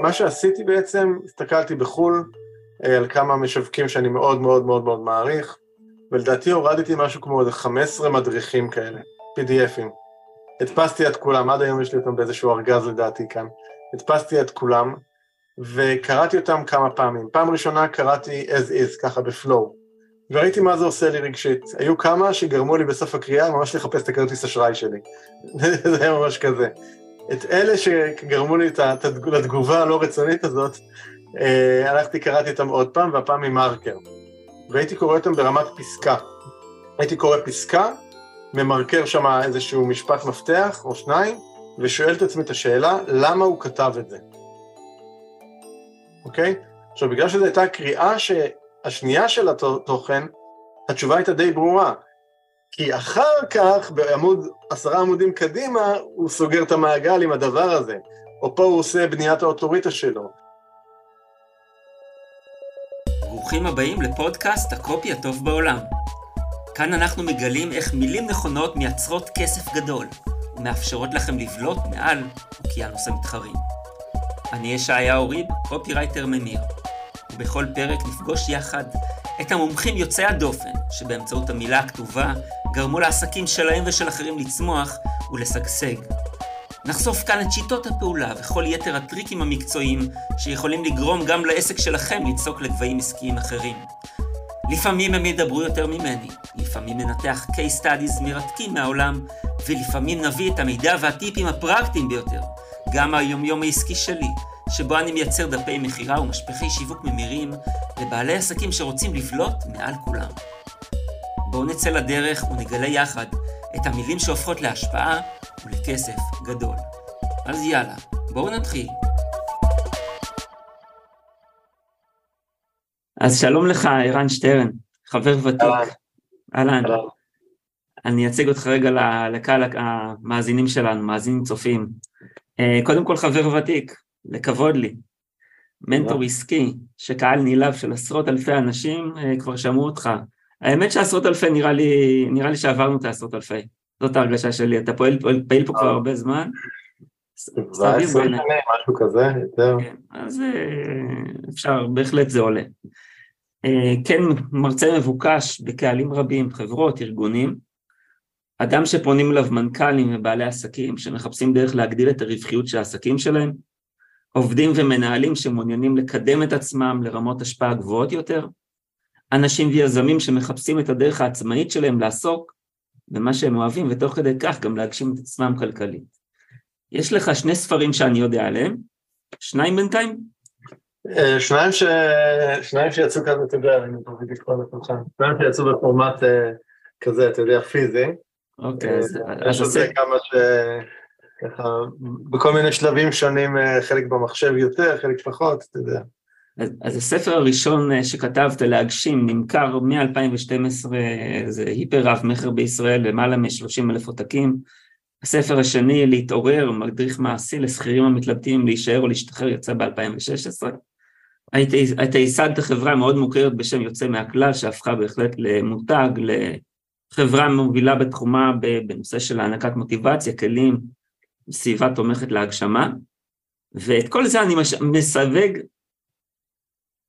מה שעשיתי בעצם, הסתכלתי בחו"ל אה, על כמה משווקים שאני מאוד מאוד מאוד מאוד מעריך, ולדעתי הורדתי משהו כמו איזה 15 מדריכים כאלה, PDFים. הדפסתי את כולם, עד היום יש לי אותם באיזשהו ארגז לדעתי כאן. הדפסתי את כולם, וקראתי אותם כמה פעמים. פעם ראשונה קראתי as is, ככה בפלואו, וראיתי מה זה עושה לי רגשית. היו כמה שגרמו לי בסוף הקריאה ממש לחפש את הכרטיס אשראי שלי. זה היה ממש כזה. את אלה שגרמו לי לתגובה הלא רצונית הזאת, אה, הלכתי, קראתי אותם עוד פעם, והפעם עם מרקר. והייתי קורא אותם ברמת פסקה. הייתי קורא פסקה, ממרקר שם איזשהו משפט מפתח או שניים, ושואל את עצמי את השאלה, למה הוא כתב את זה? אוקיי? עכשיו, בגלל שזו הייתה קריאה השנייה של התוכן, התשובה הייתה די ברורה. כי אחר כך, בעמוד, עשרה עמודים קדימה, הוא סוגר את המעגל עם הדבר הזה. או פה הוא עושה בניית האוטוריטה שלו. ברוכים הבאים לפודקאסט הקופי הטוב בעולם. כאן אנחנו מגלים איך מילים נכונות מייצרות כסף גדול, ומאפשרות לכם לבלוט מעל אוקיינוס המתחרים. אני ישעיהו ריב, קופירייטר ממיר, ובכל פרק נפגוש יחד את המומחים יוצאי הדופן, שבאמצעות המילה הכתובה גרמו לעסקים שלהם ושל אחרים לצמוח ולשגשג. נחשוף כאן את שיטות הפעולה וכל יתר הטריקים המקצועיים שיכולים לגרום גם לעסק שלכם לצעוק לגבהים עסקיים אחרים. לפעמים הם ידברו יותר ממני, לפעמים ננתח case studies מרתקים מהעולם, ולפעמים נביא את המידע והטיפים הפרקטיים ביותר, גם היומיום העסקי שלי, שבו אני מייצר דפי מכירה ומשפחי שיווק ממירים לבעלי עסקים שרוצים לבלוט מעל כולם. בואו נצא לדרך ונגלה יחד את המילים שהופכות להשפעה ולכסף גדול. אז יאללה, בואו נתחיל. אז שלום לך, ערן שטרן, חבר ותיק. אהלן. אני אציג אותך רגע לקהל המאזינים שלנו, מאזינים צופים. אה, קודם כל חבר ותיק, לכבוד לי. מנטור עסקי, שקהל נלהב של עשרות אלפי אנשים אה, כבר שמעו אותך. האמת שעשרות אלפי נראה לי, נראה לי שעברנו את העשרות אלפי. זאת ההרגשה שלי, אתה פועל, פועל פעיל פה כבר אה. הרבה זמן. זה עשרים שנים, משהו כזה, יותר. כן, אז אפשר, בהחלט זה עולה. כן, מרצה מבוקש בקהלים רבים, חברות, ארגונים. אדם שפונים אליו מנכ"לים ובעלי עסקים שמחפשים דרך להגדיל את הרווחיות של העסקים שלהם, עובדים ומנהלים שמעוניינים לקדם את עצמם לרמות השפעה גבוהות יותר, אנשים ויזמים שמחפשים את הדרך העצמאית שלהם לעסוק במה שהם אוהבים ותוך כדי כך גם להגשים את עצמם כלכלית. יש לך שני ספרים שאני יודע עליהם, שניים בינתיים? אה, שניים, ש... שניים שיצאו כאן, אתה יודע, אני מביא לקרוא לכולכם, שניים שיצאו בפורמט אה, כזה, אתה יודע, פיזי. אוקיי, אז... אה, יש לזה כמה ש... ככה, בכל מיני שלבים שונים, אה, חלק במחשב יותר, חלק פחות, אתה יודע. אז, אז הספר הראשון אה, שכתבת להגשים נמכר מ-2012, זה היפר רב מכר בישראל, למעלה מ-30 אלף עותקים. הספר השני, להתעורר, מדריך מעשי לשכירים המתלבטים להישאר או להשתחרר, יצא ב-2016. אתה ייסדת חברה מאוד מוכרת בשם יוצא מהכלל, שהפכה בהחלט למותג, לחברה מובילה בתחומה בנושא של הענקת מוטיבציה, כלים, סביבה תומכת להגשמה, ואת כל זה אני מש... מסווג,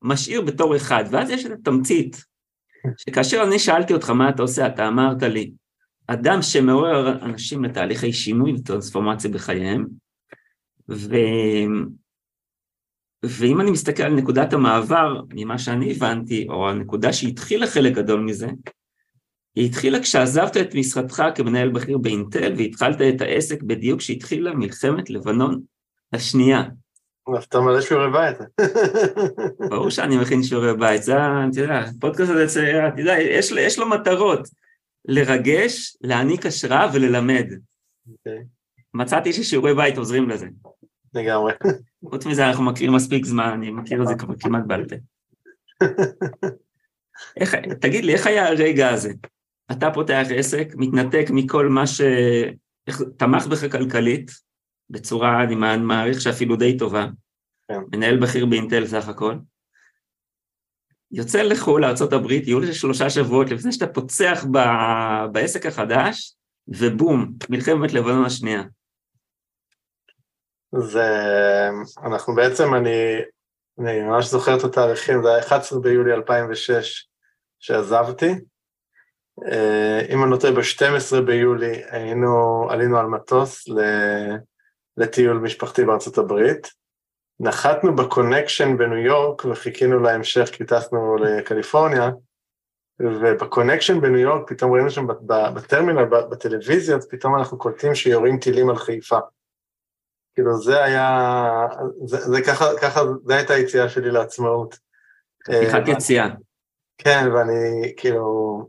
משאיר בתור אחד, ואז יש את התמצית, שכאשר אני שאלתי אותך מה אתה עושה, אתה אמרת לי, אדם שמעורר אנשים לתהליכי שינוי וטרנספורמציה בחייהם, ו... ואם אני מסתכל על נקודת המעבר, ממה שאני הבנתי, או הנקודה שהתחילה חלק גדול מזה, היא התחילה כשעזבת את משרדך כמנהל בכיר באינטל והתחלת את העסק בדיוק כשהתחילה מלחמת לבנון השנייה. אתה מלא שיעורי בית. ברור שאני מכין שיעורי בית, זה, אתה יודע, הפודקאסט הזה, אתה יודע, יש, יש לו מטרות, לרגש, להעניק השראה וללמד. Okay. אוקיי. מצאתי ששיעורי בית עוזרים לזה. לגמרי. חוץ מזה אנחנו מכירים מספיק זמן, אני מכיר את זה כבר כמעט בעל פה. איך, תגיד לי, איך היה הרגע הזה? אתה פותח עסק, מתנתק מכל מה שתמך בך כלכלית, בצורה, אני מעריך שאפילו די טובה, כן. מנהל בכיר באינטל סך הכל, יוצא לחו"ל לארה"ב, יהיו לזה שלושה שבועות לפני שאתה פוצח ב... בעסק החדש, ובום, מלחמת לבנון השנייה. זה, אנחנו בעצם, אני, אני ממש זוכר את התאריכים, זה היה 11 ביולי 2006 שעזבתי. אה, אם אני נוטה, ב-12 ביולי היינו, עלינו על מטוס לטיול משפחתי בארצות הברית. נחתנו בקונקשן בניו יורק וחיכינו להמשך כי טסנו לקליפורניה, ובקונקשן בניו יורק פתאום ראינו שם בטרמינל, בטלוויזיות, פתאום אנחנו קולטים שיורים טילים על חיפה. כאילו זה היה, זה, זה ככה, ככה, זה הייתה היציאה שלי לעצמאות. פתיחת אה, יציאה. כן, ואני כאילו,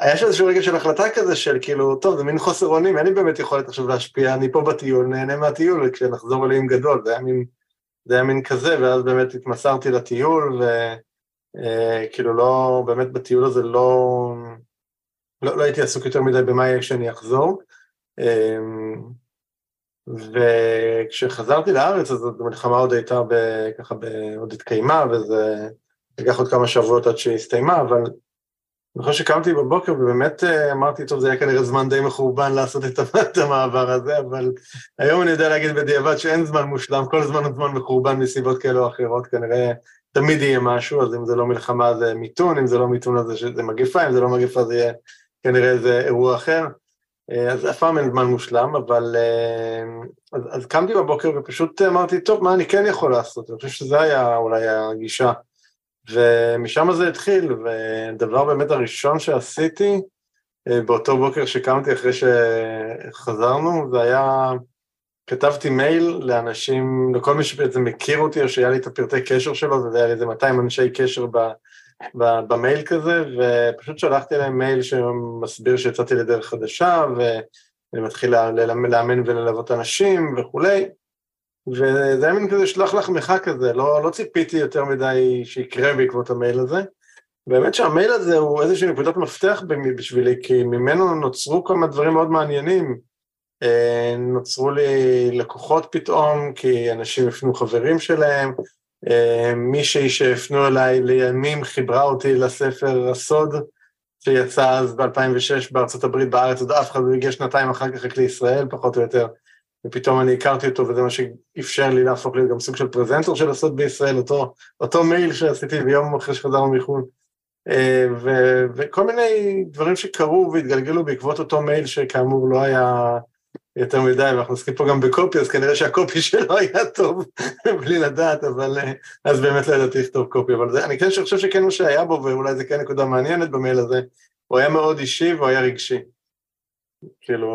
היה שם איזשהו רגע של החלטה כזה של כאילו, טוב, זה מין חוסר אונים, אין לי באמת יכולת עכשיו להשפיע, אני פה בטיול, נהנה מהטיול, וכשנחזור אלוהים גדול, זה היה מין, זה היה מין כזה, ואז באמת התמסרתי לטיול, וכאילו אה, לא, באמת בטיול הזה לא, לא, לא הייתי עסוק יותר מדי במה יהיה כשאני אחזור. אה, וכשחזרתי לארץ, אז המלחמה עוד הייתה ב, ככה, ב, עוד התקיימה, וזה לקח עוד כמה שבועות עד שהיא הסתיימה, אבל אני חושב שקמתי בבוקר ובאמת אה, אמרתי, טוב, זה היה כנראה זמן די מחורבן לעשות את המעבר הזה, אבל היום אני יודע להגיד בדיעבד שאין זמן מושלם, כל זמן הוא זמן מחורבן מסיבות כאלה או אחרות, כנראה תמיד יהיה משהו, אז אם זה לא מלחמה זה מיתון, אם זה לא מיתון אז זה מגפה, אם זה לא מגפה זה יהיה כנראה איזה אירוע אחר. אה, אז אף פעם אין זמן מושלם, אבל... אה, אז, אז קמתי בבוקר ופשוט אמרתי, טוב, מה אני כן יכול לעשות? אני חושב שזה היה אולי הגישה. ומשם זה התחיל, ודבר באמת הראשון שעשיתי אה, באותו בוקר שקמתי אחרי שחזרנו, זה היה, כתבתי מייל לאנשים, לכל מי שבעצם מכיר אותי או שהיה לי את הפרטי קשר שלו, זה היה לי איזה 200 אנשי קשר ב, ב, במייל כזה, ופשוט שלחתי להם מייל שמסביר שיצאתי לדרך חדשה, ואני מתחיל לאמן וללוות אנשים וכולי. וזה היה מין כזה שלח לחמך כזה, לא, לא ציפיתי יותר מדי שיקרה בעקבות המייל הזה. באמת שהמייל הזה הוא איזושהי נקודת מפתח בשבילי, כי ממנו נוצרו כמה דברים מאוד מעניינים. אה, נוצרו לי לקוחות פתאום, כי אנשים הפנו חברים שלהם, אה, מישהי שהפנו אליי לימים חיברה אותי לספר הסוד, שיצא אז ב-2006 בארצות הברית, בארץ, עוד אף אחד לא הגיע שנתיים אחר כך רק לישראל, פחות או יותר. ופתאום אני הכרתי אותו, וזה מה שאפשר לי להפוך להיות גם סוג של פרזנטור של הסוד בישראל, אותו, אותו מייל שעשיתי ביום אחרי שחזרנו מחו"ל. אה, ו- וכל מיני דברים שקרו והתגלגלו בעקבות אותו מייל שכאמור לא היה יותר מדי, ואנחנו עוסקים פה גם בקופי, אז כנראה שהקופי שלו היה טוב, בלי לדעת, אבל אה, אז באמת לא ידעתי לכתוב קופי, אבל זה, אני כן חושב שכן מה שהיה בו, ואולי זה כן נקודה מעניינת במייל הזה, הוא היה מאוד אישי והוא היה רגשי. כאילו,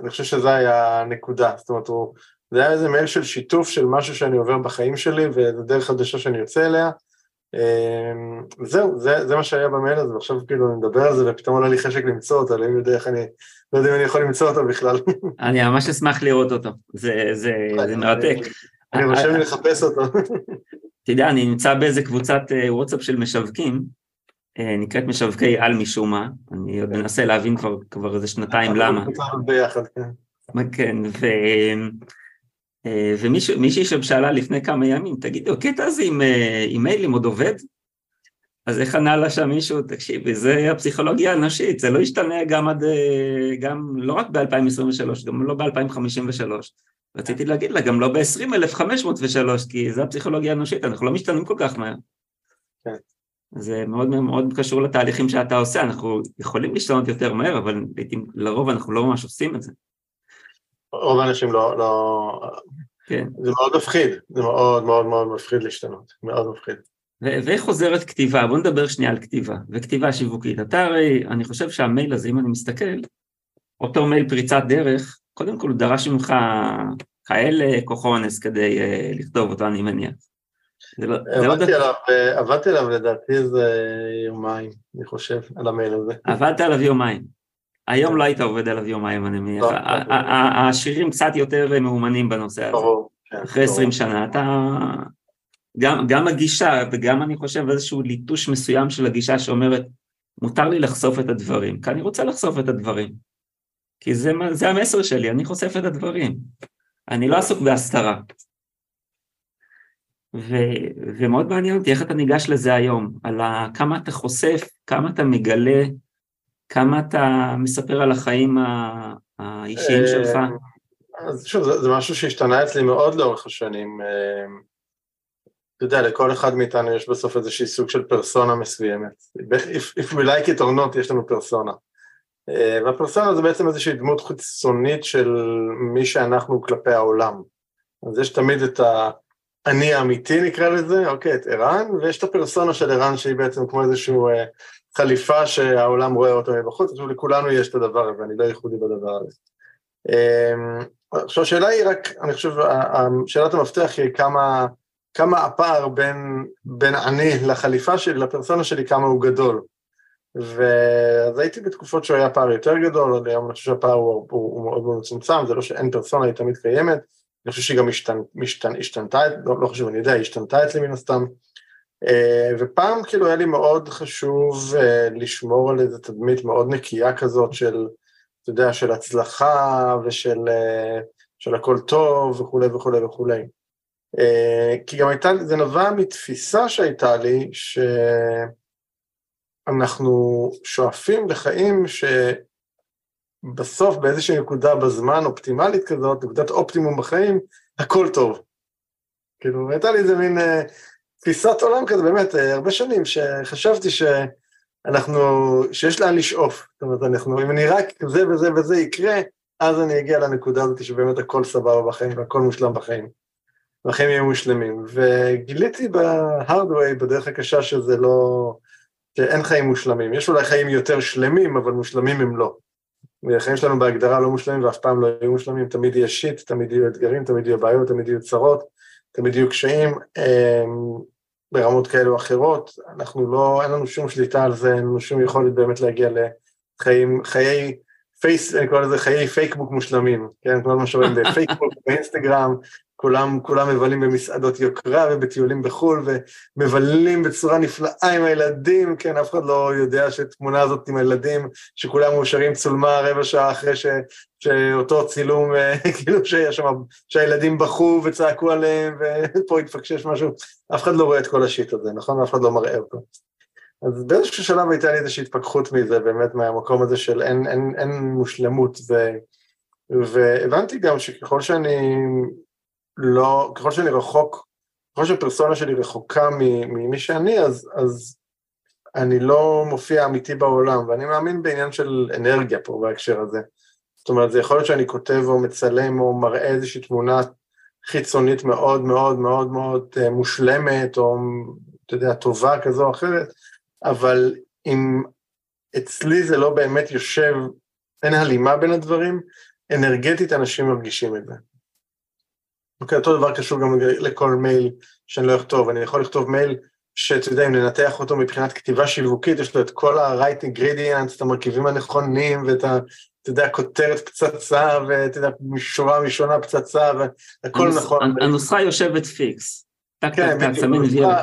אני חושב שזו היה הנקודה, זאת אומרת, הוא, זה היה איזה מייל של שיתוף של משהו שאני עובר בחיים שלי, וזו דרך חדשה שאני יוצא אליה. אמ, זהו, זה, זה מה שהיה במייל הזה, ועכשיו כאילו אני מדבר על זה, ופתאום עולה לי חשק למצוא אותו, אלוהים יודע איך אני, לא יודע אם אני יכול למצוא אותו בכלל. אני ממש אשמח לראות אותו, זה, זה, זה מרתק. אני חושב לחפש אותו. אתה יודע, אני נמצא באיזה קבוצת אה, וואטסאפ של משווקים, אה, נקראת משווקי על משום מה, אני עוד מנסה להבין כבר, כבר איזה שנתיים למה. ביחד, כן. כן, ו... אה, ומישהי שם שאלה לפני כמה ימים, תגידי, הקטע הזה עם אימיילים עוד עובד? אז איך ענה לה שם מישהו, תקשיבי, זה הפסיכולוגיה הנשית, זה לא ישתנה גם עד, אה, גם לא רק ב-2023, גם לא ב-2053. רציתי להגיד לה, גם לא ב-20,503, כי זה הפסיכולוגיה הנשית, אנחנו לא משתנים כל כך מהר. כן. זה מאוד מאוד קשור לתהליכים שאתה עושה, אנחנו יכולים להשתנות יותר מהר, אבל לעתים, לרוב אנחנו לא ממש עושים את זה. רוב האנשים לא, לא... כן. זה מאוד מפחיד, זה מאוד מאוד מאוד מפחיד להשתנות, מאוד מפחיד. ואיך חוזרת כתיבה? בוא נדבר שנייה על כתיבה, וכתיבה שיווקית. אתה הרי, אני חושב שהמייל הזה, אם אני מסתכל, אותו מייל פריצת דרך, קודם כל הוא דרש ממך כאלה כוחונס כדי uh, לכתוב אותו, אני מניח. לא, לא עבדתי עליו, עבדתי עליו לדעתי איזה יומיים, אני חושב, על המייל הזה. עבדת עליו יומיים. היום. לא היית עובד עליו יומיים, אני מניח. לא, השירים קצת יותר מאומנים בנושא הזה. כן, אחרי עשרים שנה, אתה... גם, גם הגישה, וגם אני חושב איזשהו ליטוש מסוים של הגישה שאומרת, מותר לי לחשוף את הדברים, כי אני רוצה לחשוף את הדברים. כי זה, זה המסר שלי, אני חושף את הדברים. אני לא עסוק בהסתרה. ו, ומאוד מעניין אותי איך אתה ניגש לזה היום, על ה, כמה אתה חושף, כמה אתה מגלה, כמה אתה מספר על החיים האישיים שלך. אז שוב, זה, זה משהו שהשתנה אצלי מאוד לאורך השנים. אה, אתה יודע, לכל אחד מאיתנו יש בסוף איזושהי סוג של פרסונה מסוימת. If, if we like it or not, יש לנו פרסונה. אה, והפרסונה זה בעצם איזושהי דמות חיצונית של מי שאנחנו כלפי העולם. אז יש תמיד את האני האמיתי נקרא לזה, אוקיי, את ערן, ויש את הפרסונה של ערן שהיא בעצם כמו איזושהי אה, חליפה שהעולם רואה אותו מבחוץ, עכשיו לכולנו יש את הדבר הזה, אני לא ייחודי בדבר הזה. אה, עכשיו השאלה היא רק, אני חושב, שאלת המפתח היא כמה, כמה הפער בין, בין אני לחליפה שלי, לפרסונה שלי, כמה הוא גדול. ואז הייתי בתקופות שהוא היה פער יותר גדול, היום אני חושב שהפער הוא, הוא, הוא מאוד מאוד מצומצם, זה לא שאין פרסונה, היא תמיד קיימת, אני חושב שהיא גם השתנ, משתנ, השתנתה, לא, לא חושב, אני יודע, היא השתנתה אצלי מן הסתם, אה, ופעם כאילו היה לי מאוד חשוב אה, לשמור על איזו תדמית מאוד נקייה כזאת של, אתה יודע, של הצלחה ושל אה, של הכל טוב וכולי וכולי וכולי. כי גם הייתה, זה נבע מתפיסה שהייתה לי, ש... אנחנו שואפים לחיים שבסוף באיזושהי נקודה בזמן אופטימלית כזאת, נקודת אופטימום בחיים, הכל טוב. כאילו, הייתה לי איזה מין אה, תפיסת עולם כזה, באמת, אה, הרבה שנים, שחשבתי שאנחנו, שיש לאן לשאוף. זאת אומרת, אנחנו, אם אני רק זה וזה וזה יקרה, אז אני אגיע לנקודה הזאת שבאמת הכל סבבה בחיים והכל מושלם בחיים. והחיים יהיו מושלמים. וגיליתי בהארד בדרך הקשה שזה לא... שאין חיים מושלמים. יש אולי חיים יותר שלמים, אבל מושלמים הם לא. החיים שלנו בהגדרה לא מושלמים ואף פעם לא יהיו מושלמים, תמיד יהיה shit, תמיד יהיו אתגרים, תמיד יהיו בעיות, תמיד יהיו צרות, תמיד יהיו קשיים אמ, ברמות כאלו או אחרות. אנחנו לא, אין לנו שום שליטה על זה, אין לנו שום יכולת באמת להגיע לחיים, חיי פייס, אני קורא לזה חיי פייקבוק מושלמים, כן, כל מה שרואים בפייקבוק, באינסטגרם, כולם, כולם מבלים במסעדות יוקרה ובטיולים בחו"ל ומבלים בצורה נפלאה עם הילדים, כן, אף אחד לא יודע שתמונה הזאת עם הילדים, שכולם מאושרים צולמה רבע שעה אחרי ש, שאותו צילום, אה, כאילו שיש שם, שהילדים בכו וצעקו עליהם ופה התפקשש משהו, אף אחד לא רואה את כל השיט הזה, נכון? אף אחד לא מראה אותו. אז באיזשהו שלב הייתה לי איזושהי התפכחות מזה, באמת מהמקום הזה של אין, אין, אין מושלמות, ו, והבנתי גם שככל שאני לא, ככל שאני רחוק, ככל שהפרסונה שלי רחוקה ממי שאני, אז, אז אני לא מופיע אמיתי בעולם, ואני מאמין בעניין של אנרגיה פה בהקשר הזה. זאת אומרת, זה יכול להיות שאני כותב או מצלם או מראה איזושהי תמונה חיצונית מאוד מאוד מאוד מאוד אה, מושלמת, או אתה יודע, טובה כזו או אחרת, אבל אם אצלי זה לא באמת יושב, אין הלימה בין הדברים, אנרגטית אנשים מרגישים את זה. אוקיי, אותו דבר קשור גם לכל מייל שאני לא אכתוב, אני יכול לכתוב מייל שאתה יודע, אם ננתח אותו מבחינת כתיבה שיווקית, יש לו את כל ה-right ingredients, את המרכיבים הנכונים, ואת ה... אתה יודע, כותרת פצצה, ואתה יודע, משורה ראשונה פצצה, והכל נכון. הנוסחה יושבת פיקס. כן,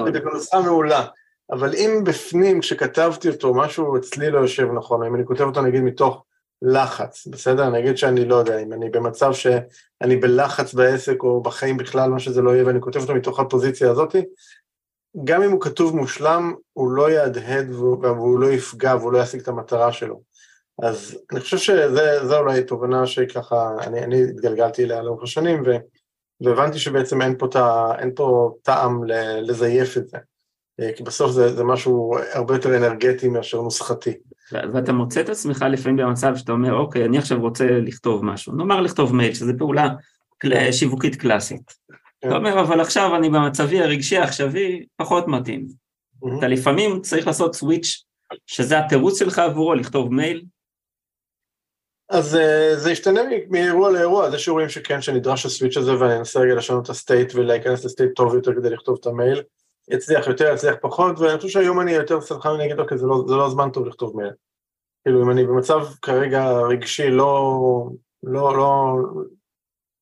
בדיוק, הנוסחה מעולה. אבל אם בפנים, כשכתבתי אותו, משהו אצלי לא יושב נכון, אם אני כותב אותו נגיד מתוך לחץ, בסדר? אני אגיד שאני לא יודע, אם אני במצב שאני בלחץ בעסק או בחיים בכלל, מה שזה לא יהיה, ואני כותב אותו מתוך הפוזיציה הזאת, גם אם הוא כתוב מושלם, הוא לא יהדהד והוא לא יפגע והוא לא ישיג את המטרה שלו. אז אני חושב שזה אולי תובנה שככה, אני, אני התגלגלתי אליה לאורך השנים, ו, והבנתי שבעצם אין פה, תא, אין פה טעם לזייף את זה. כי בסוף זה, זה משהו הרבה יותר אנרגטי מאשר נוסחתי. ואתה מוצא את עצמך לפעמים במצב שאתה אומר, אוקיי, אני עכשיו רוצה לכתוב משהו, נאמר לכתוב מייל, שזו פעולה. שיווקית קלאסית. כן. אתה אומר, אבל עכשיו אני במצבי הרגשי העכשווי פחות מתאים. אתה לפעמים צריך לעשות סוויץ', שזה התירוץ שלך עבורו, לכתוב מייל. אז אה, זה ישתנה מאירוע לאירוע, אז יש אירועים שכן, שנדרש הסוויץ' הזה, ואני אנסה רגע לשנות את ה state ולהיכנס ל state טוב יותר כדי לכתוב את המייל. יצליח יותר, יצליח פחות, ואני חושב שהיום אני יותר סלחן ואני אגיד, אוקיי, זה לא, זה לא זמן טוב לכתוב מייל. כאילו, אם אני במצב כרגע רגשי לא, לא, לא,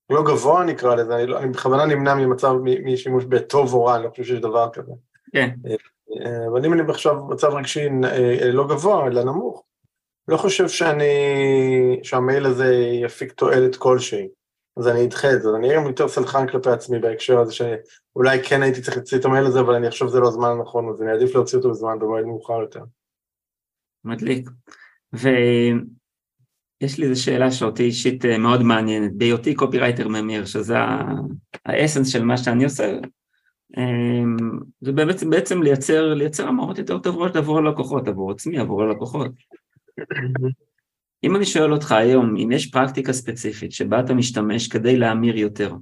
לא גבוה נקרא לזה, אני, לא, אני בכוונה נמנע ממצב, משימוש בטוב או רע, אני לא חושב שיש דבר כזה. כן. אה, אבל אם אני עכשיו במצב רגשי אה, לא גבוה, אלא נמוך, לא חושב שאני, שהמייל הזה יפיק תועלת כלשהי. אז אני אדחה את זה, אני אהיה יותר סלחן כלפי עצמי בהקשר הזה, שאולי כן הייתי צריך להוציא את המייל הזה, אבל אני חושב שזה לא הזמן הנכון, אז אני אעדיף להוציא אותו בזמן במועד מאוחר יותר. מדליק. יש לי איזו שאלה שאותי אישית אה, מאוד מעניינת. בהיותי קופירייטר ממיר, שזה האסנס של מה שאני עושה, אמ, זה בעצם, בעצם לייצר, לייצר אמרות יותר טובות עבור הלקוחות, עבור עצמי, עבור הלקוחות. אם אני שואל אותך היום, אם יש פרקטיקה ספציפית שבה אתה משתמש כדי להמיר יותר,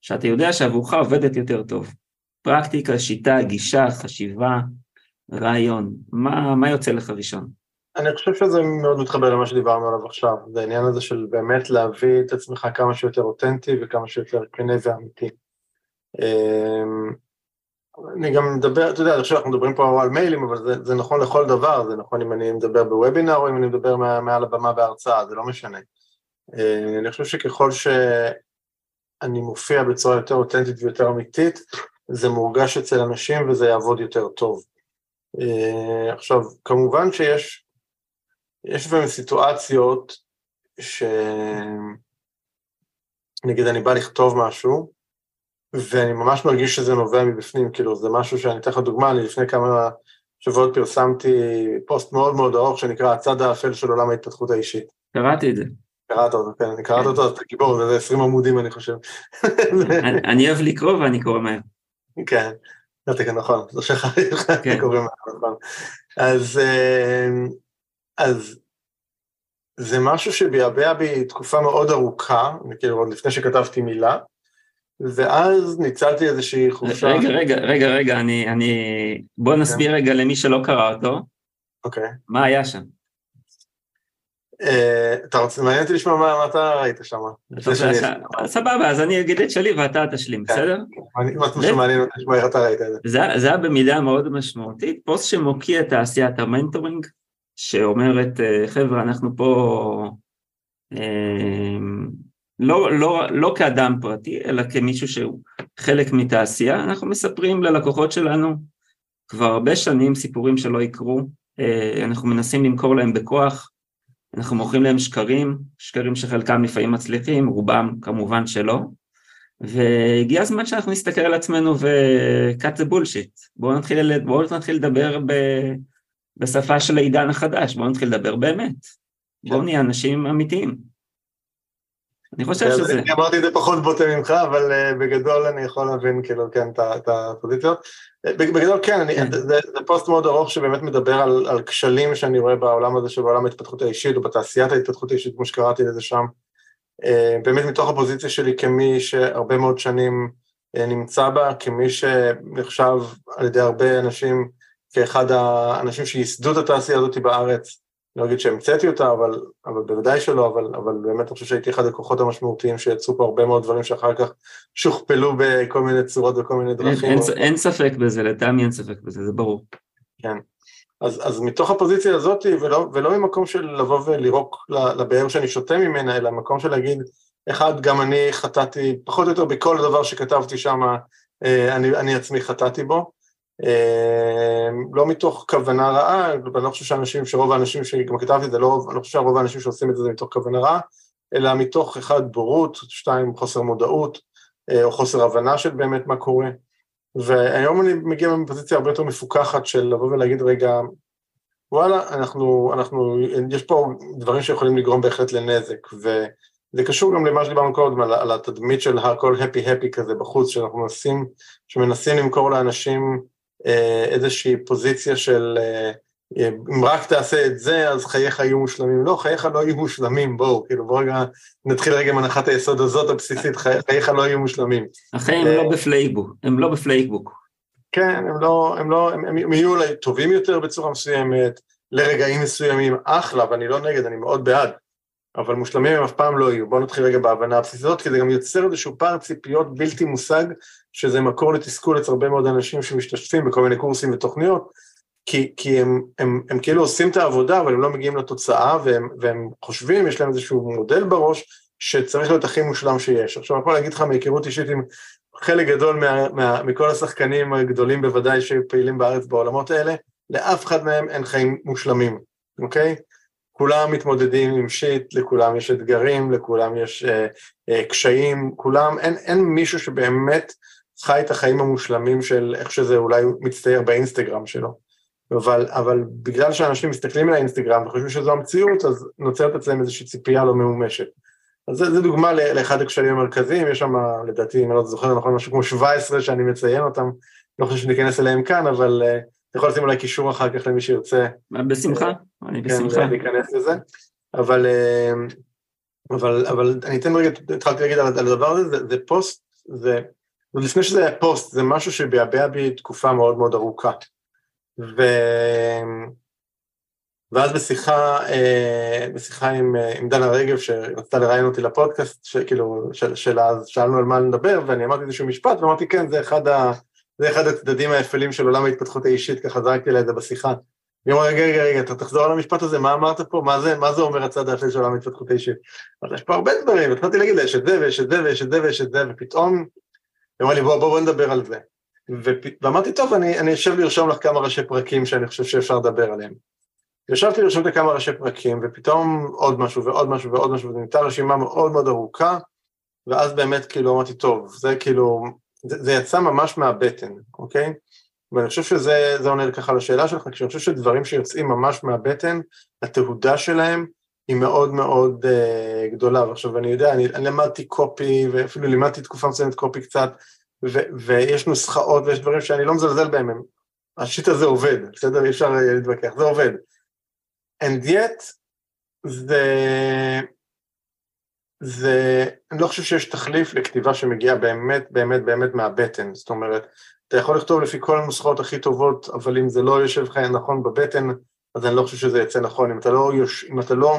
שאתה יודע שעבורך עובדת יותר טוב, פרקטיקה, שיטה, גישה, חשיבה, רעיון, מה, מה יוצא לך ראשון? אני חושב שזה מאוד מתחבר למה שדיברנו עליו עכשיו, זה העניין הזה של באמת להביא את עצמך כמה שיותר אותנטי וכמה שיותר כנה ואמיתי. אני גם מדבר, אתה יודע, עכשיו אנחנו מדברים פה על מיילים, אבל זה, זה נכון לכל דבר, זה נכון אם אני מדבר בוובינר או אם אני מדבר מעל הבמה בהרצאה, זה לא משנה. אמ, אני חושב שככל שאני מופיע בצורה יותר אותנטית ויותר אמיתית, זה מורגש אצל אנשים וזה יעבוד יותר טוב. אמ, עכשיו, כמובן שיש יש לפעמים סיטואציות שנגיד אני בא לכתוב משהו, ואני ממש מרגיש שזה נובע מבפנים, כאילו זה משהו שאני אתן לך דוגמה, אני לפני כמה שבועות פרסמתי פוסט מאוד מאוד ארוך שנקרא הצד האפל של עולם ההתפתחות האישית. קראתי את זה. קראת אותו, כן, אני קראת כן. אותו, אתה גיבור, זה 20 עמודים אני חושב. אני אוהב לקרוא ואני קורא מהר. כן, זה נכון, זה שלך, כן. קוראים מהר, נכון. אה, אז זה משהו שביעבע בי תקופה מאוד ארוכה, כאילו עוד לפני שכתבתי מילה, ואז ניצלתי איזושהי חופשה... רגע, רגע, רגע, רגע, אני... אני... בוא כן. נסביר okay. רגע למי שלא קרא אותו. אוקיי. Okay. מה היה שם? Uh, אתה רוצה, מעניין אותי לשמוע מה, מה אתה ראית שם. סבבה, אז אני אגיד את שלי ואתה תשלים, כן. בסדר? מעניין אותי לשמוע איך אתה ראית את זה. זה היה במידה מאוד משמעותית, פוסט שמוקיע את תעשיית המנטורינג, שאומרת, אה, חבר'ה, אנחנו פה אה, לא, לא, לא כאדם פרטי, אלא כמישהו שהוא חלק מתעשייה, אנחנו מספרים ללקוחות שלנו כבר הרבה שנים סיפורים שלא יקרו, אה, אנחנו מנסים למכור להם בכוח, אנחנו מוכרים להם שקרים, שקרים שחלקם לפעמים מצליחים, רובם כמובן שלא, והגיע הזמן שאנחנו נסתכל על עצמנו ו-cut the bullshit, בואו נתחיל, בואו נתחיל לדבר ב... בשפה של העידן החדש, בואו נתחיל לדבר באמת. בואו כן. נהיה אנשים אמיתיים. אני חושב שזה... אני אמרתי את זה פחות בוטה ממך, אבל uh, בגדול אני יכול להבין כאילו, כן, את הפוזיציות. אה, בגדול כן, אני, כן. זה, פוסט מאוד ארוך שבאמת מדבר על, כשלים שאני רואה בעולם הזה של עולם ההתפתחות האישית, או בתעשיית ההתפתחות האישית, כמו שקראתי לזה שם. Uh, באמת מתוך הפוזיציה שלי כמי שהרבה מאוד שנים נמצא בה, כמי שנחשב על ידי הרבה אנשים כאחד האנשים שייסדו את התעשייה הזאת בארץ, לא אגיד שהמצאתי אותה, אבל, אבל בוודאי שלא, אבל, אבל באמת אני חושב שהייתי אחד הכוחות המשמעותיים שיצאו פה הרבה מאוד דברים שאחר כך שוכפלו בכל מיני צורות וכל מיני דרכים. אין, אין, אין ספק בזה, לטעמי אין ספק בזה, זה ברור. כן. אז, אז מתוך הפוזיציה הזאת, ולא, ולא ממקום של לבוא ולירוק לבאר שאני שותה ממנה, אלא מקום של להגיד, אחד, גם אני חטאתי, פחות או יותר בכל דבר שכתבתי שם, אה, אני, אני עצמי חטאתי בו. אמ, לא מתוך כוונה רעה, ואני לא חושב שאנשים, שרוב האנשים שגם כתבתי את זה, לא, אני לא חושב שרוב האנשים שעושים את זה מתוך כוונה רעה, אלא מתוך אחד בורות, שתיים חוסר מודעות, אה, או חוסר הבנה של באמת מה קורה. והיום אני מגיע מפוזיציה הרבה יותר מפוקחת של לבוא ולהגיד רגע, וואלה, אנחנו, אנחנו, יש פה דברים שיכולים לגרום בהחלט לנזק, וזה קשור גם למה שדיברנו קודם, על, על התדמית של הכל הפי הפי כזה בחוץ, שאנחנו מנסים, שמנסים למכור לאנשים איזושהי פוזיציה של אה, אם רק תעשה את זה, אז חייך יהיו מושלמים. לא, חייך לא יהיו מושלמים, בואו, כאילו בואו רגע נתחיל רגע עם הנחת היסוד הזאת הבסיסית, חייך לא יהיו מושלמים. החיים הם לא אה, בפייקבוק, הם לא בפייקבוק. כן, הם לא, הם לא, הם, הם יהיו אולי טובים יותר בצורה מסוימת, לרגעים מסוימים, אחלה, ואני לא נגד, אני מאוד בעד. אבל מושלמים הם אף פעם לא יהיו. בואו נתחיל רגע בהבנה הבסיסית כי זה גם יוצר איזשהו פער ציפיות בלתי מושג, שזה מקור לתסכול אצל הרבה מאוד אנשים שמשתתפים בכל מיני קורסים ותוכניות, כי, כי הם, הם, הם כאילו עושים את העבודה, אבל הם לא מגיעים לתוצאה, והם, והם חושבים, יש להם איזשהו מודל בראש, שצריך להיות הכי מושלם שיש. עכשיו, אני יכול להגיד לך מהיכרות אישית עם חלק גדול מה, מה, מכל השחקנים הגדולים בוודאי שפעילים בארץ בעולמות האלה, לאף אחד מהם אין חיים מושלמים, אוקיי? כולם מתמודדים עם שיט, לכולם יש אתגרים, לכולם יש אה, אה, קשיים, כולם, אין, אין מישהו שבאמת חי את החיים המושלמים של איך שזה אולי מצטייר באינסטגרם שלו. אבל, אבל בגלל שאנשים מסתכלים על האינסטגרם וחושבים שזו המציאות, אז נוצרת אצלם איזושהי ציפייה לא ממומשת. אז זה דוגמה לאחד הכשלים המרכזיים, יש שם, לדעתי, אם אני לא זוכר נכון, משהו כמו 17 שאני מציין אותם, לא חושב שניכנס אליהם כאן, אבל uh, אתה יכול לשים אולי קישור אחר כך למי שירצה. בשמחה, אני כן, בשמחה. להיכנס לזה. אבל, uh, אבל, אבל אני אתן רגע, התחלתי להגיד על, על הדבר הזה, זה, זה פוסט, זה, לפני שזה היה פוסט, זה משהו שביעבע בי תקופה מאוד מאוד ארוכה. ו... ואז בשיחה, אה, בשיחה עם, אה, עם דנה רגב, שרצתה לראיין אותי לפודקאסט, שכאילו, של, של אז שאלנו על מה לדבר, ואני אמרתי איזשהו משפט, ואמרתי, כן, זה אחד, ה, זה אחד הצדדים האפלים של עולם ההתפתחות האישית, ככה זרקתי לה את זה בשיחה. היא אמרה, רגע, רגע, רגע, אתה תחזור על המשפט הזה, מה אמרת פה? מה זה, מה זה אומר הצד האפל של עולם ההתפתחות האישית? אז יש פה הרבה דברים, התחלתי להגיד לה, יש את זה, ויש את זה, ויש את זה, ויש את זה, ופתאום, היא אמרה לי, בוא, בוא, בוא נדבר על זה. ופ... ואמרתי, טוב, אני, אני אשב לרשום לך כמה ראשי פרקים שאני חושב שאפשר לדבר עליהם. ישבתי לרשום את כמה ראשי פרקים, ופתאום עוד משהו ועוד משהו ועוד משהו, וזו נהייתה רשימה מאוד מאוד ארוכה, ואז באמת כאילו אמרתי, טוב, זה כאילו, זה, זה יצא ממש מהבטן, אוקיי? ואני חושב שזה עונה ככה לשאלה שלך, כשאני חושב שדברים שיוצאים ממש מהבטן, התהודה שלהם היא מאוד מאוד uh, גדולה. ועכשיו אני יודע, אני, אני למדתי קופי, ואפילו לימדתי תקופה מסוימת קופי קצת, ו- ויש נוסחאות ויש דברים שאני לא מזלזל בהם, הם, השיט הזה עובד, בסדר? אי אפשר להתווכח, זה עובד. And yet, זה, זה, אני לא חושב שיש תחליף לכתיבה שמגיעה באמת, באמת, באמת מהבטן, זאת אומרת, אתה יכול לכתוב לפי כל הנוסחאות הכי טובות, אבל אם זה לא יושב לך נכון בבטן, אז אני לא חושב שזה יצא נכון. אם אתה לא, יוש... אם אתה לא,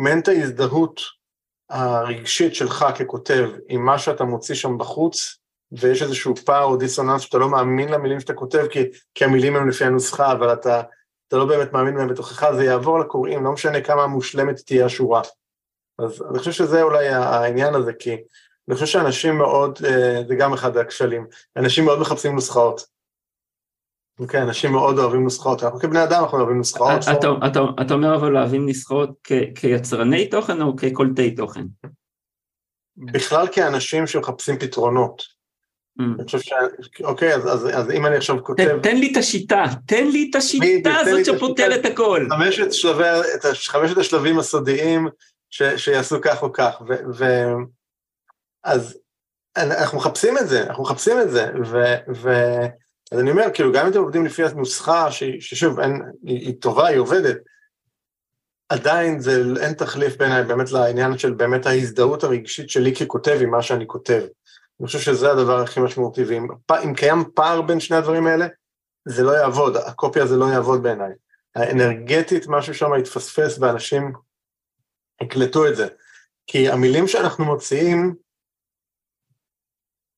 אם אין את ההזדהות הרגשית שלך ככותב עם מה שאתה מוציא שם בחוץ, ויש איזשהו פער או דיסוננס שאתה לא מאמין למילים שאתה כותב, כי, כי המילים הם לפי הנוסחה, אבל אתה, אתה לא באמת מאמין בהם בתוכך, זה יעבור לקוראים, לא משנה כמה מושלמת תהיה השורה. אז אני חושב שזה אולי העניין הזה, כי אני חושב שאנשים מאוד, אה, זה גם אחד הכשלים, אנשים מאוד מחפשים נוסחאות. אוקיי, אנשים מאוד אוהבים נוסחאות, אנחנו כבני אדם אנחנו אוהבים נוסחאות. אתה, אתה, אתה אומר אבל אוהבים נוסחאות כיצרני תוכן או כקולטי תוכן? בכלל כאנשים שמחפשים פתרונות. אני חושב ש... אוקיי, אז, אז, אז אם אני עכשיו כותב... תן, תן לי את השיטה, תן לי את השיטה הזאת שפותרת הכל. חמשת, שלבי, את חמשת השלבים הסודיים ש, שיעשו כך או כך, ו, ו... אז אנחנו מחפשים את זה, אנחנו מחפשים את זה, ו... ו... אז אני אומר, כאילו, גם אם אתם עובדים לפי הנוסחה, ששוב, אין, היא, היא טובה, היא עובדת, עדיין זה, אין תחליף בעיניי באמת לעניין של באמת ההזדהות הרגשית שלי ככותב עם מה שאני כותב. אני חושב שזה הדבר הכי משמעותי, ואם קיים פער בין שני הדברים האלה, זה לא יעבוד, הקופי הזה לא יעבוד בעיניי. האנרגטית, משהו שם יתפספס ואנשים יקלטו את זה. כי המילים שאנחנו מוציאים,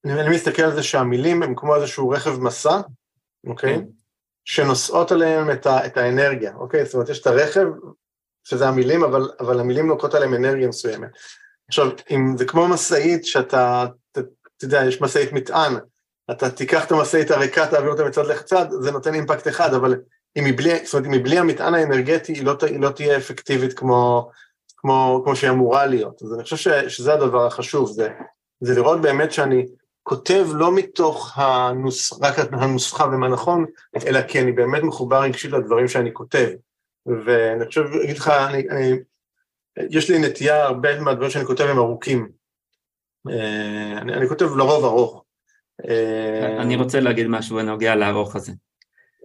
אני, מסתכל על זה שהמילים הם כמו איזשהו רכב מסע, אוקיי? Okay? שנושאות עליהם את, ה, את האנרגיה, אוקיי? זאת אומרת, יש את הרכב, שזה המילים, אבל, אבל המילים לוקחות עליהם אנרגיה מסוימת. עכשיו, אם זה כמו משאית שאתה אתה יודע, יש משאית מטען, אתה תיקח את המשאית הריקה, תעביר אותה מצד לצד, זה נותן אימפקט אחד, אבל אם מבלי, זאת אומרת, אם מבלי המטען האנרגטי, היא לא, היא לא תהיה אפקטיבית כמו, כמו, כמו שהיא אמורה להיות. אז אני חושב ש, שזה הדבר החשוב, זה, זה לראות באמת שאני כותב לא מתוך הנוס, רק הנוסחה ומה נכון, אלא כי אני באמת מחובר רגשית לדברים שאני כותב. ואני חושב, אגיד לך, אני, אני, יש לי נטייה, הרבה מהדברים שאני כותב הם ארוכים. אה, אני, אני כותב לרוב ארוך. אה, אני רוצה להגיד משהו בנוגע לארוך הזה.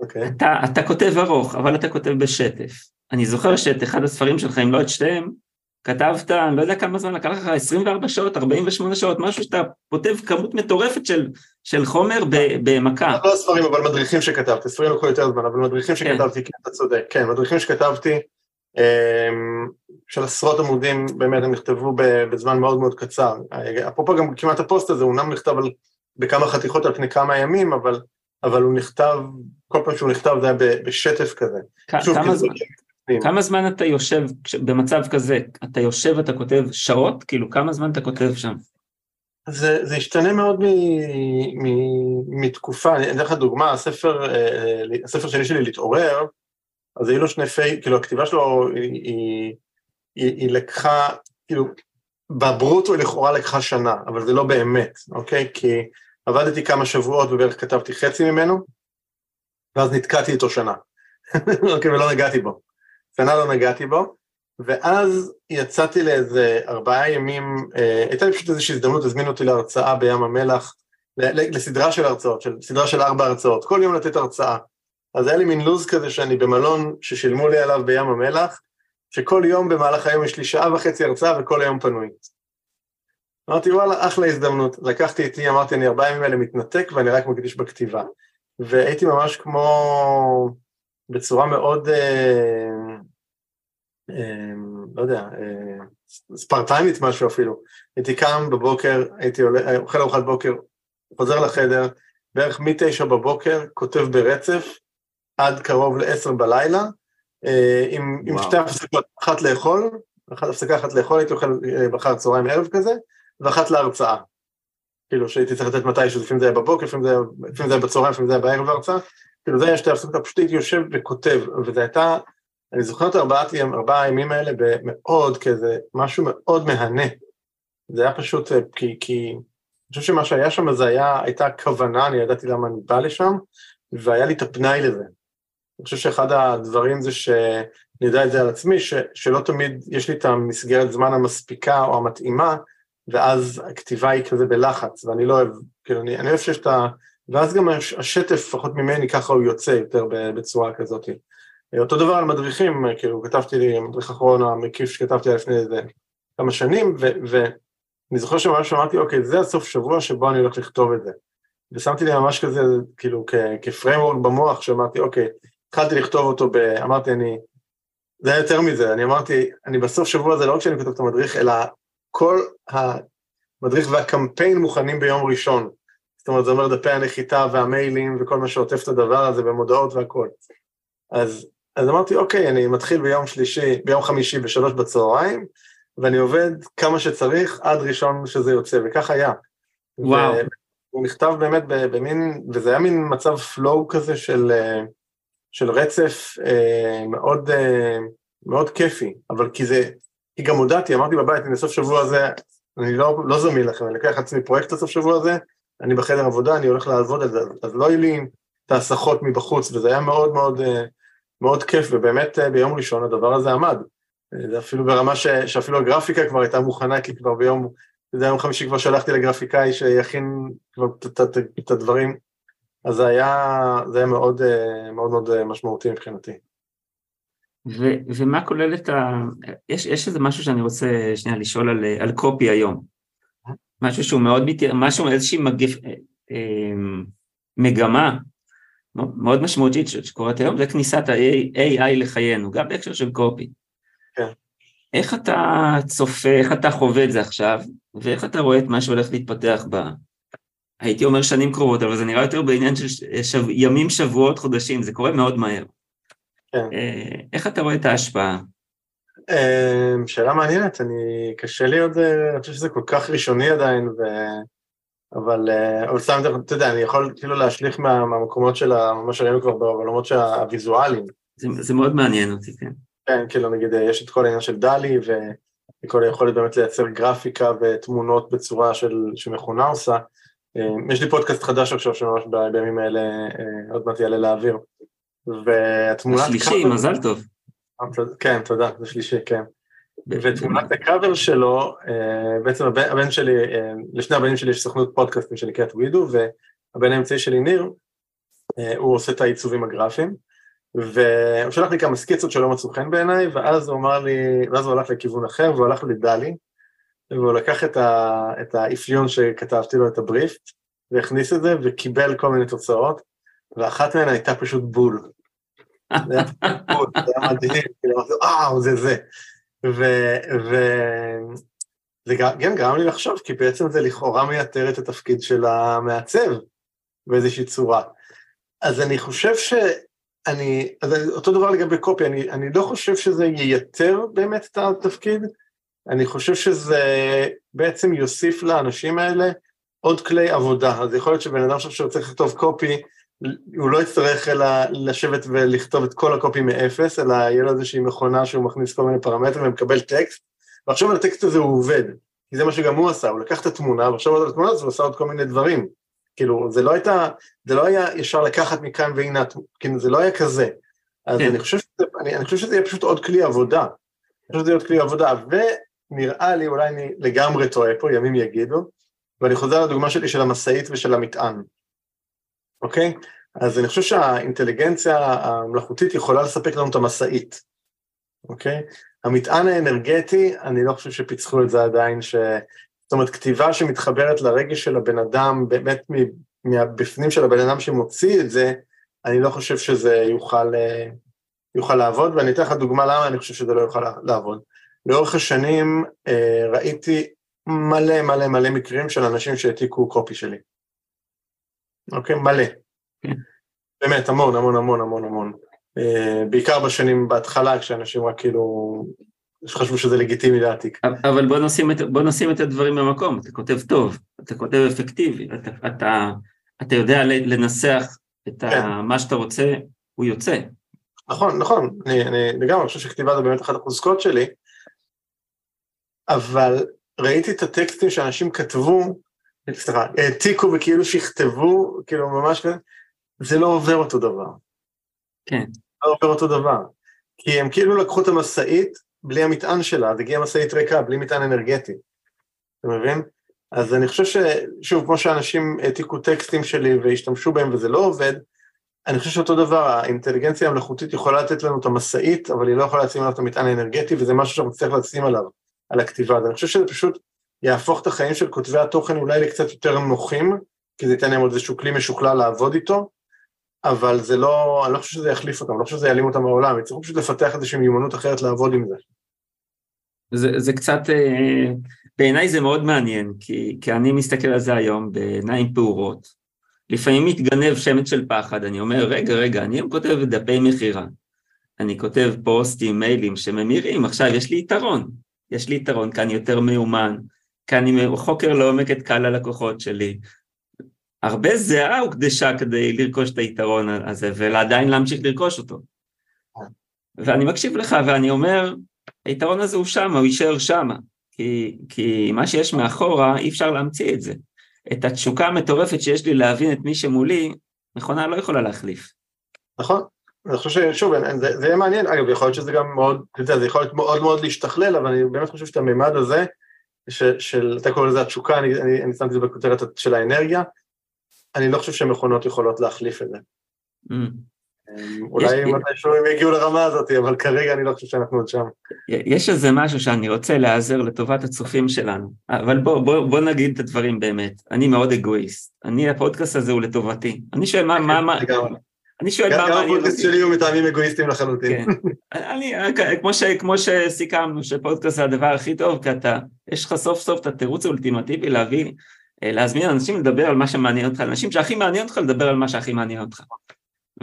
אוקיי. Okay. אתה, אתה כותב ארוך, אבל אתה כותב בשטף. אני זוכר שאת אחד הספרים שלך, אם לא את שתיהם, כתבת, אני לא יודע כמה זמן לקח לך, 24 שעות, 48 שעות, משהו שאתה כותב כמות מטורפת של, של חומר במכה. לא ספרים, אבל מדריכים שכתבתי, ספרים לקחו יותר זמן, אבל מדריכים כן. שכתבתי, כן, אתה צודק, כן, מדריכים שכתבתי, אמ, של עשרות עמודים, באמת הם נכתבו בזמן מאוד מאוד קצר. אפרופו גם כמעט הפוסט הזה, הוא אומנם נכתב על, בכמה חתיכות על פני כמה ימים, אבל, אבל הוא נכתב, כל פעם שהוא נכתב זה היה בשטף כזה. שוב, כמה, זמן, כמה זמן אתה יושב, במצב כזה, אתה יושב, אתה כותב שעות? כאילו, כמה זמן אתה כותב שם? זה, זה השתנה מאוד מ, מ, מתקופה, אני אתן לך דוגמה, הספר, אה, הספר שלי שלי, להתעורר, אז היו לו שני פייק, כאילו הכתיבה שלו היא, היא, היא, היא לקחה, כאילו, בברוטו היא לכאורה לקחה שנה, אבל זה לא באמת, אוקיי? כי עבדתי כמה שבועות ובערך כתבתי חצי ממנו, ואז נתקעתי איתו שנה. אוקיי, ולא נגעתי בו. שנה לא נגעתי בו, ואז יצאתי לאיזה ארבעה ימים, אה, הייתה לי פשוט איזושהי הזדמנות, הזמינו אותי להרצאה בים המלח, לסדרה של הרצאות, של, סדרה של ארבע הרצאות, כל יום לתת הרצאה. אז היה לי מין לו"ז כזה שאני במלון ששילמו לי עליו בים המלח, שכל יום במהלך היום יש לי שעה וחצי הרצאה וכל היום פנוי. אמרתי, וואלה, אחלה הזדמנות. לקחתי איתי, אמרתי, אני ארבעה ימים האלה מתנתק ואני רק מקדיש בכתיבה. והייתי ממש כמו, בצורה מאוד, אה, אה, לא יודע, אה, ספרטנית משהו אפילו. הייתי קם בבוקר, הייתי עולה, אוכל ארוחת בוקר, חוזר לחדר, בערך מתשע בבוקר, כותב ברצף, עד קרוב לעשר בלילה, אה, עם, עם שתי הפסקות, אחת לאכול, אחת הפסקה אחת לאכול, הייתי אוכל אה, בחר צהריים ערב כזה, ואחת להרצאה. כאילו שהייתי צריך לתת מתישהו, לפעמים זה היה בבוקר, לפעמים זה היה, לפעמים זה היה בצהריים, לפעמים זה היה בערב ההרצאה, כאילו זה שתי הפסקות, פשוט הייתי יושב וכותב, וזה הייתה, אני זוכר את ארבעת ארבעה הימים האלה במאוד כזה, משהו מאוד מהנה. זה היה פשוט, אה, כי, כי אני חושב שמה שהיה שם זה היה, הייתה כוונה, אני ידעתי למה אני בא לשם, והיה לי את הפנאי לזה. אני חושב שאחד הדברים זה שאני יודע את זה על עצמי, ש, שלא תמיד יש לי את המסגרת זמן המספיקה או המתאימה, ואז הכתיבה היא כזה בלחץ, ואני לא אוהב, כאילו, אני, אני אוהב שיש את ה... ואז גם השטף, לפחות ממני, ככה הוא יוצא יותר בצורה כזאת. אותו דבר על מדריכים, כאילו, כתבתי לי, המדריך האחרון המקיף שכתבתי לפני איזה כמה שנים, ואני זוכר שממש אמרתי, אוקיי, זה הסוף שבוע שבו אני הולך לכתוב את זה. ושמתי לי ממש כזה, כאילו, כפריימוורק במוח, שאמרתי, אוקיי, התחלתי לכתוב אותו, ב, אמרתי, אני, זה היה יותר מזה, אני אמרתי, אני בסוף שבוע הזה, לא רק שאני כותב את המדריך, אלא כל המדריך והקמפיין מוכנים ביום ראשון. זאת אומרת, זה אומר דפי הנחיתה והמיילים וכל מה שעוטף את הדבר הזה במודעות והכל. אז, אז אמרתי, אוקיי, אני מתחיל ביום שלישי, ביום חמישי בשלוש בצהריים, ואני עובד כמה שצריך עד ראשון שזה יוצא, וכך היה. וואו. הוא נכתב באמת במין, וזה היה מין מצב פלואו כזה של, של רצף אה, מאוד, אה, מאוד כיפי, אבל כי זה, כי גם הודעתי, אמרתי בבית, אני סוף שבוע הזה, אני לא, לא זמין לכם, אני לוקח לעצמי פרויקט לסוף שבוע הזה, אני בחדר עבודה, אני הולך לעבוד על זה, אז לא יהיו לי את ההסחות מבחוץ, וזה היה מאוד מאוד, אה, מאוד כיף, ובאמת ביום ראשון הדבר הזה עמד. זה אפילו ברמה ש, שאפילו הגרפיקה כבר הייתה מוכנה, כי כבר ביום, זה יום חמישי כבר שלחתי לגרפיקאי שיכין כבר את הדברים, אז זה היה, זה היה מאוד מאוד, מאוד משמעותי מבחינתי. ו- ומה כולל את ה... יש, יש איזה משהו שאני רוצה שנייה לשאול על, על קופי היום. משהו שהוא מאוד, מת... משהו, איזושהי מגף... אה, מגמה מאוד משמעותית שקורית היום, זה כניסת ה-AI לחיינו, גם בהקשר של קופי. כן. איך אתה צופה, איך אתה חווה את זה עכשיו, ואיך אתה רואה את מה שהולך להתפתח ב... הייתי אומר שנים קרובות, אבל זה נראה יותר בעניין של שב... ימים, שבועות, חודשים, זה קורה מאוד מהר. כן. אה, איך אתה רואה את ההשפעה? אמ, שאלה מעניינת, אני, קשה לי עוד, אה, אני חושב שזה כל כך ראשוני עדיין, ו... אבל, אה, אבל סתם, אתה יודע, אני יכול כאילו להשליך מה, מהמקומות של מה שראינו כבר בעולמות הוויזואליים. זה, זה מאוד מעניין אותי, כן. כן, כאילו נגיד יש את כל העניין של דלי, וכל היכולת באמת לייצר גרפיקה ותמונות בצורה של, שמכונה עושה. יש לי פודקאסט חדש עכשיו שממש בימים האלה עוד מעט יעלה לאוויר. והתמונת... השלישי. מזל טוב. כן, תודה, זה שלישי, כן. ותמונת הקאבר שלו, אה, בעצם הבן, שלי, אה, לשני הבנים שלי יש סוכנות פודקאסטים שנקראת ווידו, והבן האמצעי שלי, ניר, אה, הוא עושה את העיצובים הגרפיים, והוא שלח לי כמה סקיצות שלא מצאו חן בעיניי, ואז הוא אמר לי, ואז הוא הלך לכיוון אחר, והוא הלך לדלי, והוא לקח את, ה, את האפיון שכתבתי לו, את הבריף, והכניס את זה, וקיבל כל מיני תוצאות, ואחת מהן הייתה פשוט בול. זה היה זה מדהים, כאילו, וואו, זה זה. וזה גם גרם לי לחשוב, כי בעצם זה לכאורה מייתר את התפקיד של המעצב באיזושהי צורה. אז אני חושב שאני, אז אותו דבר לגבי קופי, אני, אני לא חושב שזה ייתר באמת את התפקיד, אני חושב שזה בעצם יוסיף לאנשים האלה עוד כלי עבודה. אז יכול להיות שבן אדם עכשיו שרוצה לכתוב קופי, הוא לא יצטרך אלא לשבת ולכתוב את כל הקופי מאפס, אלא יהיה לו איזושהי מכונה שהוא מכניס כל מיני פרמטרים ומקבל טקסט, ועכשיו על הטקסט הזה הוא עובד, כי זה מה שגם הוא עשה, הוא לקח את התמונה, ועכשיו על התמונה הזאת הוא עשה עוד כל מיני דברים. כאילו, זה לא הייתה, זה לא היה ישר לקחת מכאן והנה, כאילו, זה לא היה כזה. אז כן. אני, חושב שזה, אני, אני חושב שזה יהיה פשוט עוד כלי עבודה. אני חושב שזה יהיה עוד כלי עבודה, ונראה לי, אולי אני לגמרי טועה פה, ימים יגידו, ואני חוזר לדוגמה שלי של המשאית ושל המטען, אוקיי? אז אני חושב שהאינטליגנציה המלאכותית יכולה לספק לנו את המשאית, אוקיי? המטען האנרגטי, אני לא חושב שפיצחו את זה עדיין, ש... זאת אומרת, כתיבה שמתחברת לרגש של הבן אדם, באמת מהבפנים של הבן אדם שמוציא את זה, אני לא חושב שזה יוכל, אה, יוכל לעבוד, ואני אתן לך דוגמה למה אני חושב שזה לא יוכל לעבוד. לאורך השנים אה, ראיתי מלא מלא מלא מקרים של אנשים שהעתיקו קופי שלי. אוקיי? מלא. באמת, המון, המון, המון, המון, המון. אה, בעיקר בשנים בהתחלה, כשאנשים רק כאילו חשבו שזה לגיטימי להעתיק. אבל בוא נשים, את, בוא נשים את הדברים במקום, אתה כותב טוב, אתה כותב אפקטיבי, אתה, אתה, אתה יודע לנסח את כן. ה, מה שאתה רוצה, הוא יוצא. נכון, נכון, אני, אני לגמרי חושב שכתיבה זה באמת אחת החוזקות שלי, אבל ראיתי את הטקסטים שאנשים כתבו, סליחה, העתיקו וכאילו שכתבו, כאילו ממש זה לא עובר אותו דבר. כן. לא עובר אותו דבר. כי הם כאילו לקחו את המשאית בלי המטען שלה, אז הגיעה משאית ריקה, בלי מטען אנרגטי. אתה מבין? אז אני חושב ששוב, כמו שאנשים העתיקו טקסטים שלי והשתמשו בהם וזה לא עובד, אני חושב שאותו דבר, האינטליגנציה המלאכותית יכולה לתת לנו את המשאית, אבל היא לא יכולה לשים עליו את המטען האנרגטי, וזה משהו שאנחנו נצטרך לשים עליו, על הכתיבה. אז אני חושב שזה פשוט יהפוך את החיים של כותבי התוכן אולי לקצת יותר נוחים, כי זה ייתן להם עוד איזשהו כלי משוכלל לעבוד איתו, אבל זה לא, אני לא חושב שזה יחליף אותם, אני לא חושב שזה יעלים אותם מהעולם, יצטרכו פשוט לפתח איזושהי מיומנות אחרת לעבוד עם זה. זה, זה קצת, אה, בעיניי זה מאוד מעניין, כי, כי אני מסתכל על זה היום בעיניים פעורות. לפעמים מתגנב שמץ של פחד, אני אומר, רגע, רגע, אני היום כותב דפי מכירה. אני כותב פוסטים, מיילים שממירים, עכשיו יש לי יתרון. יש לי יתרון, כי אני יותר מיומן, כי אני חוקר לעומק את קהל הלקוחות שלי. הרבה זיעה הוקדשה כדי לרכוש את היתרון הזה, ועדיין להמשיך לרכוש אותו. ואני מקשיב לך ואני אומר, היתרון הזה הוא שם, הוא יישאר שם, כי, כי מה שיש מאחורה, אי אפשר להמציא את זה. את התשוקה המטורפת שיש לי להבין את מי שמולי, מכונה לא יכולה להחליף. נכון, אני חושב ששוב, זה, זה יהיה מעניין, אגב, יכול להיות שזה גם מאוד, אתה יודע, זה יכול להיות מאוד מאוד להשתכלל, אבל אני באמת חושב שאת הממד הזה, ש, של, אתה קורא לזה התשוקה, אני, אני, אני שמתי את זה בכותרת של האנרגיה, אני לא חושב שמכונות יכולות להחליף את זה. Mm. אמ, אולי מתישהו הם יגיעו לרמה הזאת, אבל כרגע אני לא חושב שאנחנו עוד שם. יש איזה משהו שאני רוצה להיעזר לטובת הצופים שלנו, אבל בוא, בוא, בוא נגיד את הדברים באמת. אני מאוד אגואיסט. אני, הפודקאסט הזה הוא לטובתי. אני שואל מה, מה, מה... אני שואל מה מעניין אותי. גם הפודקאסט שלי הוא מטעמים אגואיסטים לחלוטין. כן. אני, כמו, ש, כמו שסיכמנו, שפודקאסט זה הדבר הכי טוב, כי אתה, יש לך סוף סוף את התירוץ האולטימטיבי להביא, אה, להזמין אנשים לדבר על מה שמעניין אותך, אנשים שהכי מעניין אותך לדבר על מה שהכי מעניין אותך.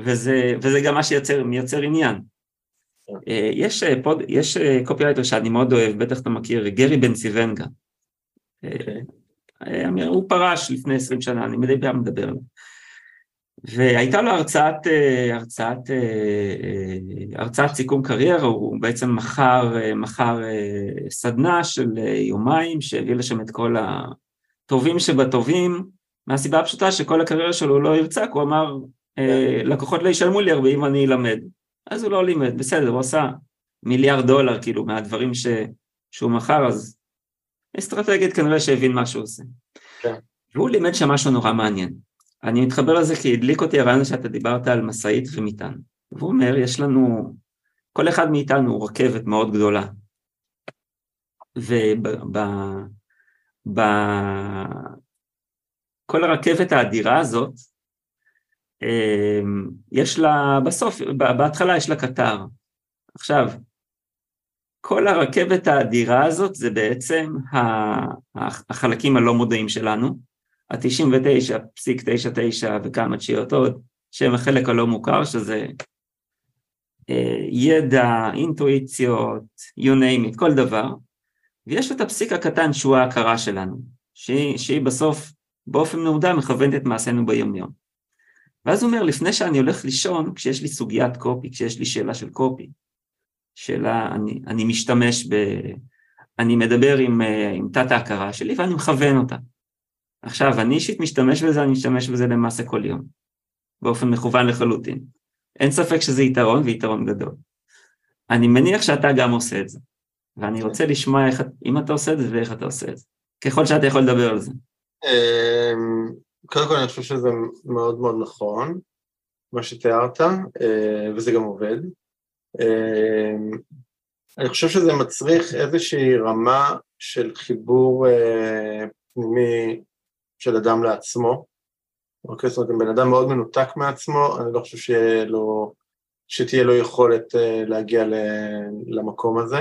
וזה, וזה גם מה שמייצר עניין. אה, יש, אה, פוד, יש קופירייטר שאני מאוד אוהב, בטח אתה מכיר, גרי בנסיבנגה. אוקיי. הוא פרש לפני עשרים שנה, אני מדי פעם מדבר עליו. והייתה לו הרצאת, הרצאת, הרצאת סיכום קריירה, הוא בעצם מכר, מכר סדנה של יומיים שהביא לשם את כל הטובים שבטובים, מהסיבה הפשוטה שכל הקריירה שלו לא ירצק, הוא אמר, לקוחות לא ישלמו לי הרבה אם אני אלמד. אז הוא לא לימד, בסדר, הוא עשה מיליארד דולר כאילו מהדברים ש, שהוא מכר, אז אסטרטגית כנראה שהבין מה שהוא עושה. כן. והוא לימד שם משהו נורא מעניין. אני מתחבר לזה כי הדליק אותי הרעיון שאתה דיברת על משאית ומטען. והוא אומר, יש לנו, כל אחד מאיתנו הוא רכבת מאוד גדולה. וב... כל הרכבת האדירה הזאת, אמ, יש לה, בסוף, בהתחלה יש לה קטר. עכשיו, כל הרכבת האדירה הזאת זה בעצם החלקים הלא מודעים שלנו, ה-99.99 וכמה תשיעות עוד, שהם החלק הלא מוכר, שזה אה, ידע, אינטואיציות, you name it, כל דבר, ויש את הפסיק הקטן שהוא ההכרה שלנו, שהיא, שהיא בסוף באופן מודע מכוונת את מעשינו ביומיום. ואז הוא אומר, לפני שאני הולך לישון, כשיש לי סוגיית קופי, כשיש לי שאלה של קופי, שאלה, אני, אני משתמש ב... אני מדבר עם, אה, עם תת ההכרה שלי ואני מכוון אותה. עכשיו, אני אישית משתמש בזה, אני משתמש בזה למעשה כל יום, באופן מכוון לחלוטין. אין ספק שזה יתרון ויתרון גדול. אני מניח שאתה גם עושה את זה, ואני. רוצה לשמוע איך, אם אתה עושה את זה ואיך אתה עושה את זה, ככל שאתה יכול לדבר על זה. אמ, קודם כל אני חושב שזה מאוד מאוד נכון, מה שתיארת, אה, וזה גם עובד. אמ, אני חושב שזה מצריך איזושהי רמה של חיבור אה, פנימי של אדם לעצמו. אוקיי, זאת אומרת, אם בן אדם מאוד מנותק מעצמו, אני לא חושב שתהיה לו, שתהיה לו יכולת אה, להגיע למקום הזה.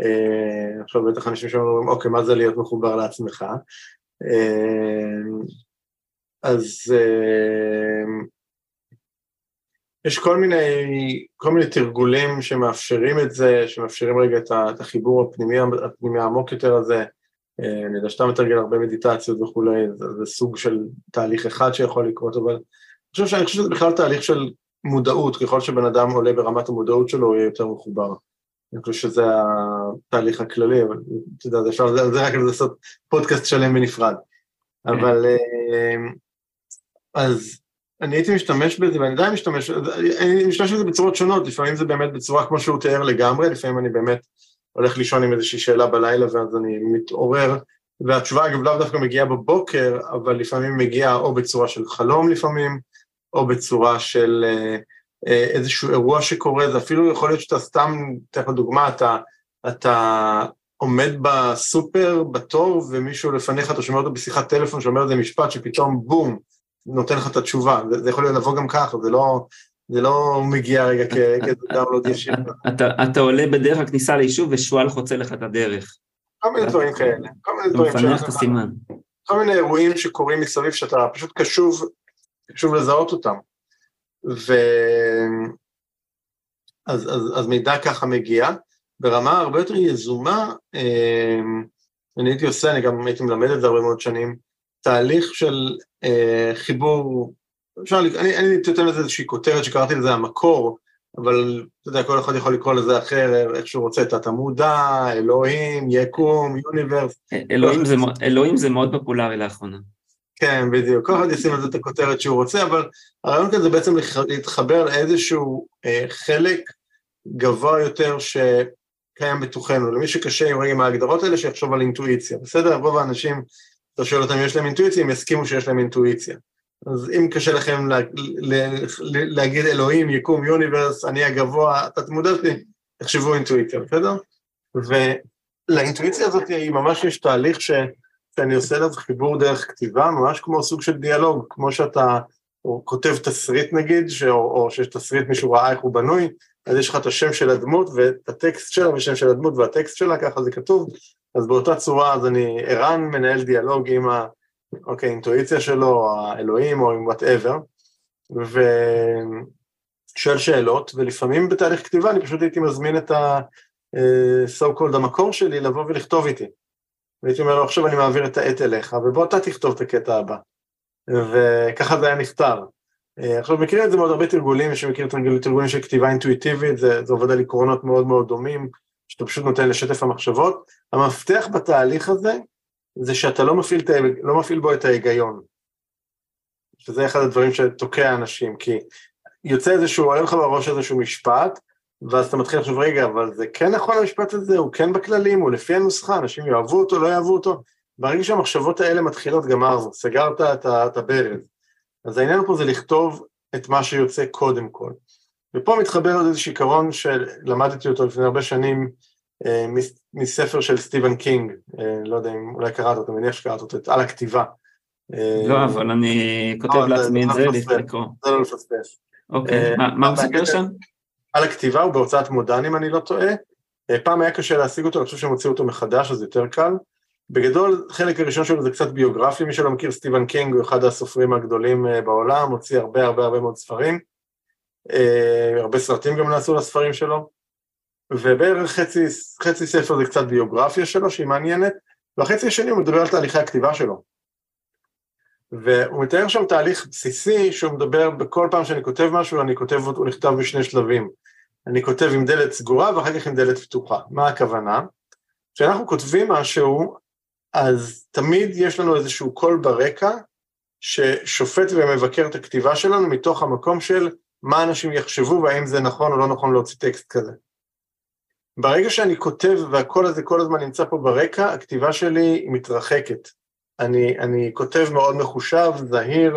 אה, עכשיו בטח אנשים שאומרים, אוקיי, מה זה להיות מחובר לעצמך? אז יש כל מיני, כל מיני תרגולים שמאפשרים את זה, שמאפשרים רגע את החיבור הפנימי, הפנימי העמוק יותר הזה. אה, אני יודע שאתה מתרגל הרבה מדיטציות וכולי, זה, זה סוג של תהליך אחד שיכול לקרות, אבל אני חושב, שאני חושב שזה בכלל תהליך של מודעות, ככל שבן אדם עולה ברמת המודעות שלו, הוא יהיה יותר מחובר. אני חושב שזה התהליך הכללי, אבל אתה יודע, אפשר על זה רק לעשות פודקאסט שלם בנפרד. אבל אה, אז אני הייתי משתמש בזה, ואני עדיין משתמש, אני משתמש בזה בצורות שונות, לפעמים זה באמת בצורה כמו שהוא תיאר לגמרי, לפעמים אני באמת הולך לישון עם איזושהי שאלה בלילה ואז אני מתעורר, והתשובה אגב לאו דווקא מגיעה בבוקר, אבל לפעמים מגיעה או בצורה של חלום לפעמים, או בצורה של אה, אה, איזשהו אירוע שקורה, זה אפילו יכול להיות שאתה סתם, אתן לך דוגמה, אתה, אתה עומד בסופר בתור ומישהו לפניך, אתה שומע אותו בשיחת טלפון שאומר איזה משפט שפתאום בום, נותן לך את התשובה, זה, זה יכול לבוא גם ככה, זה לא, זה לא מגיע רגע כדאונלוד ישיר. אתה עולה בדרך הכניסה ליישוב ושועל חוצה לך את הדרך. כל מיני דברים כאלה, כל מיני דברים מפענח את הסימן. כל מיני אירועים שקורים מסביב שאתה פשוט קשוב, קשוב לזהות אותם. ו... אז, אז, אז מידע ככה מגיע. ברמה הרבה יותר יזומה, אה, אני הייתי עושה, אני גם הייתי מלמד את זה הרבה מאוד שנים, תהליך של אה, חיבור, אפשר, אני, אני נותן לזה איזושהי כותרת שקראתי לזה המקור, אבל אתה יודע, כל אחד יכול לקרוא לזה אחר, איך שהוא רוצה, תת המודע, אלוהים, יקום, יוניברס. אלוהים זה, אלוהים זה מאוד פופולרי לאחרונה. כן, בדיוק. כל אחד ישים על זה את הכותרת שהוא רוצה, אבל הרעיון כזה בעצם להתחבר לאיזשהו אה, חלק גבוה יותר שקיים בתוכנו. למי שקשה עם ההגדרות האלה, שיחשוב על אינטואיציה. בסדר? רוב האנשים אתה שואל אותם אם יש להם אינטואיציה, הם יסכימו שיש להם אינטואיציה. אז אם קשה לכם לה, לה, לה, להגיד אלוהים, יקום, יוניברס, אני הגבוה, אתה מודע אותי, תחשבו אינטואיציה, בסדר? ולאינטואיציה הזאת היא ממש יש תהליך ש, שאני עושה לזה חיבור דרך כתיבה, ממש כמו סוג של דיאלוג, כמו שאתה או כותב תסריט נגיד, ש, או, או שיש תסריט, מישהו ראה איך הוא בנוי, אז יש לך את השם של הדמות ואת הטקסט שלה ושם של הדמות והטקסט שלה, ככה זה כתוב, אז באותה צורה, אז אני ערן מנהל דיאלוג עם ה... אוקיי, האינטואיציה שלו, האלוהים או עם whatever, ושואל שאלות, ולפעמים בתהליך כתיבה אני פשוט הייתי מזמין את ה-so אה, called המקור שלי לבוא ולכתוב איתי. והייתי אומר לו, עכשיו אני מעביר את העט אליך, ובוא אתה תכתוב את הקטע הבא. וככה זה היה נפתר. אה, עכשיו מכירים את זה מאוד הרבה תרגולים, מי שמכיר תרגולים של כתיבה אינטואיטיבית, זה, זה עובד על עקרונות מאוד מאוד דומים, שאתה פשוט נותן לשטף המחשבות. המפתח בתהליך הזה, זה שאתה לא מפעיל, לא מפעיל בו את ההיגיון. שזה אחד הדברים שתוקע אנשים, כי יוצא איזשהו, עולה לך בראש איזשהו משפט, ואז אתה מתחיל לחשוב, רגע, אבל זה כן נכון המשפט הזה, הוא כן בכללים, הוא לפי הנוסחה, אנשים יאהבו אותו, לא יאהבו אותו. ברגע שהמחשבות האלה מתחילות, גמרנו, סגרת את הברז. אז העניין פה זה לכתוב את מה שיוצא קודם כל. ופה מתחבר עוד איזשהו עיקרון שלמדתי אותו לפני הרבה שנים מספר של סטיבן קינג, אה, לא יודע אם אולי קראת אותו, מניח שקראת אותו, על הכתיבה. אה, לא, אבל אני כותב לעצמי את זה לקרוא. זה לא לפספס. אוקיי, מה הוא מספר שם? על הכתיבה, הוא בהוצאת מודן אם אני לא טועה. פעם היה קשה להשיג אותו, אני חושב שהם הוציאו אותו מחדש, אז יותר קל. בגדול, החלק הראשון שלו זה קצת ביוגרפי, מי שלא מכיר, סטיבן קינג הוא אחד הסופרים הגדולים בעולם, הוציא הרבה הרבה הרבה מאוד ספרים. הרבה סרטים גם נעשו לספרים שלו. ובערך חצי, חצי ספר זה קצת ביוגרפיה שלו שהיא מעניינת, והחצי השני הוא מדבר על תהליכי הכתיבה שלו. והוא מתאר שם תהליך בסיסי שהוא מדבר בכל פעם שאני כותב משהו, אני כותב אותו, הוא נכתב בשני שלבים. אני כותב עם דלת סגורה ואחר כך עם דלת פתוחה. מה הכוונה? כשאנחנו כותבים משהו, אז תמיד יש לנו איזשהו קול ברקע ששופט ומבקר את הכתיבה שלנו מתוך המקום של מה אנשים יחשבו והאם זה נכון או לא נכון להוציא טקסט כזה. ברגע שאני כותב והקול הזה כל הזמן נמצא פה ברקע, הכתיבה שלי מתרחקת. אני, אני כותב מאוד מחושב, זהיר,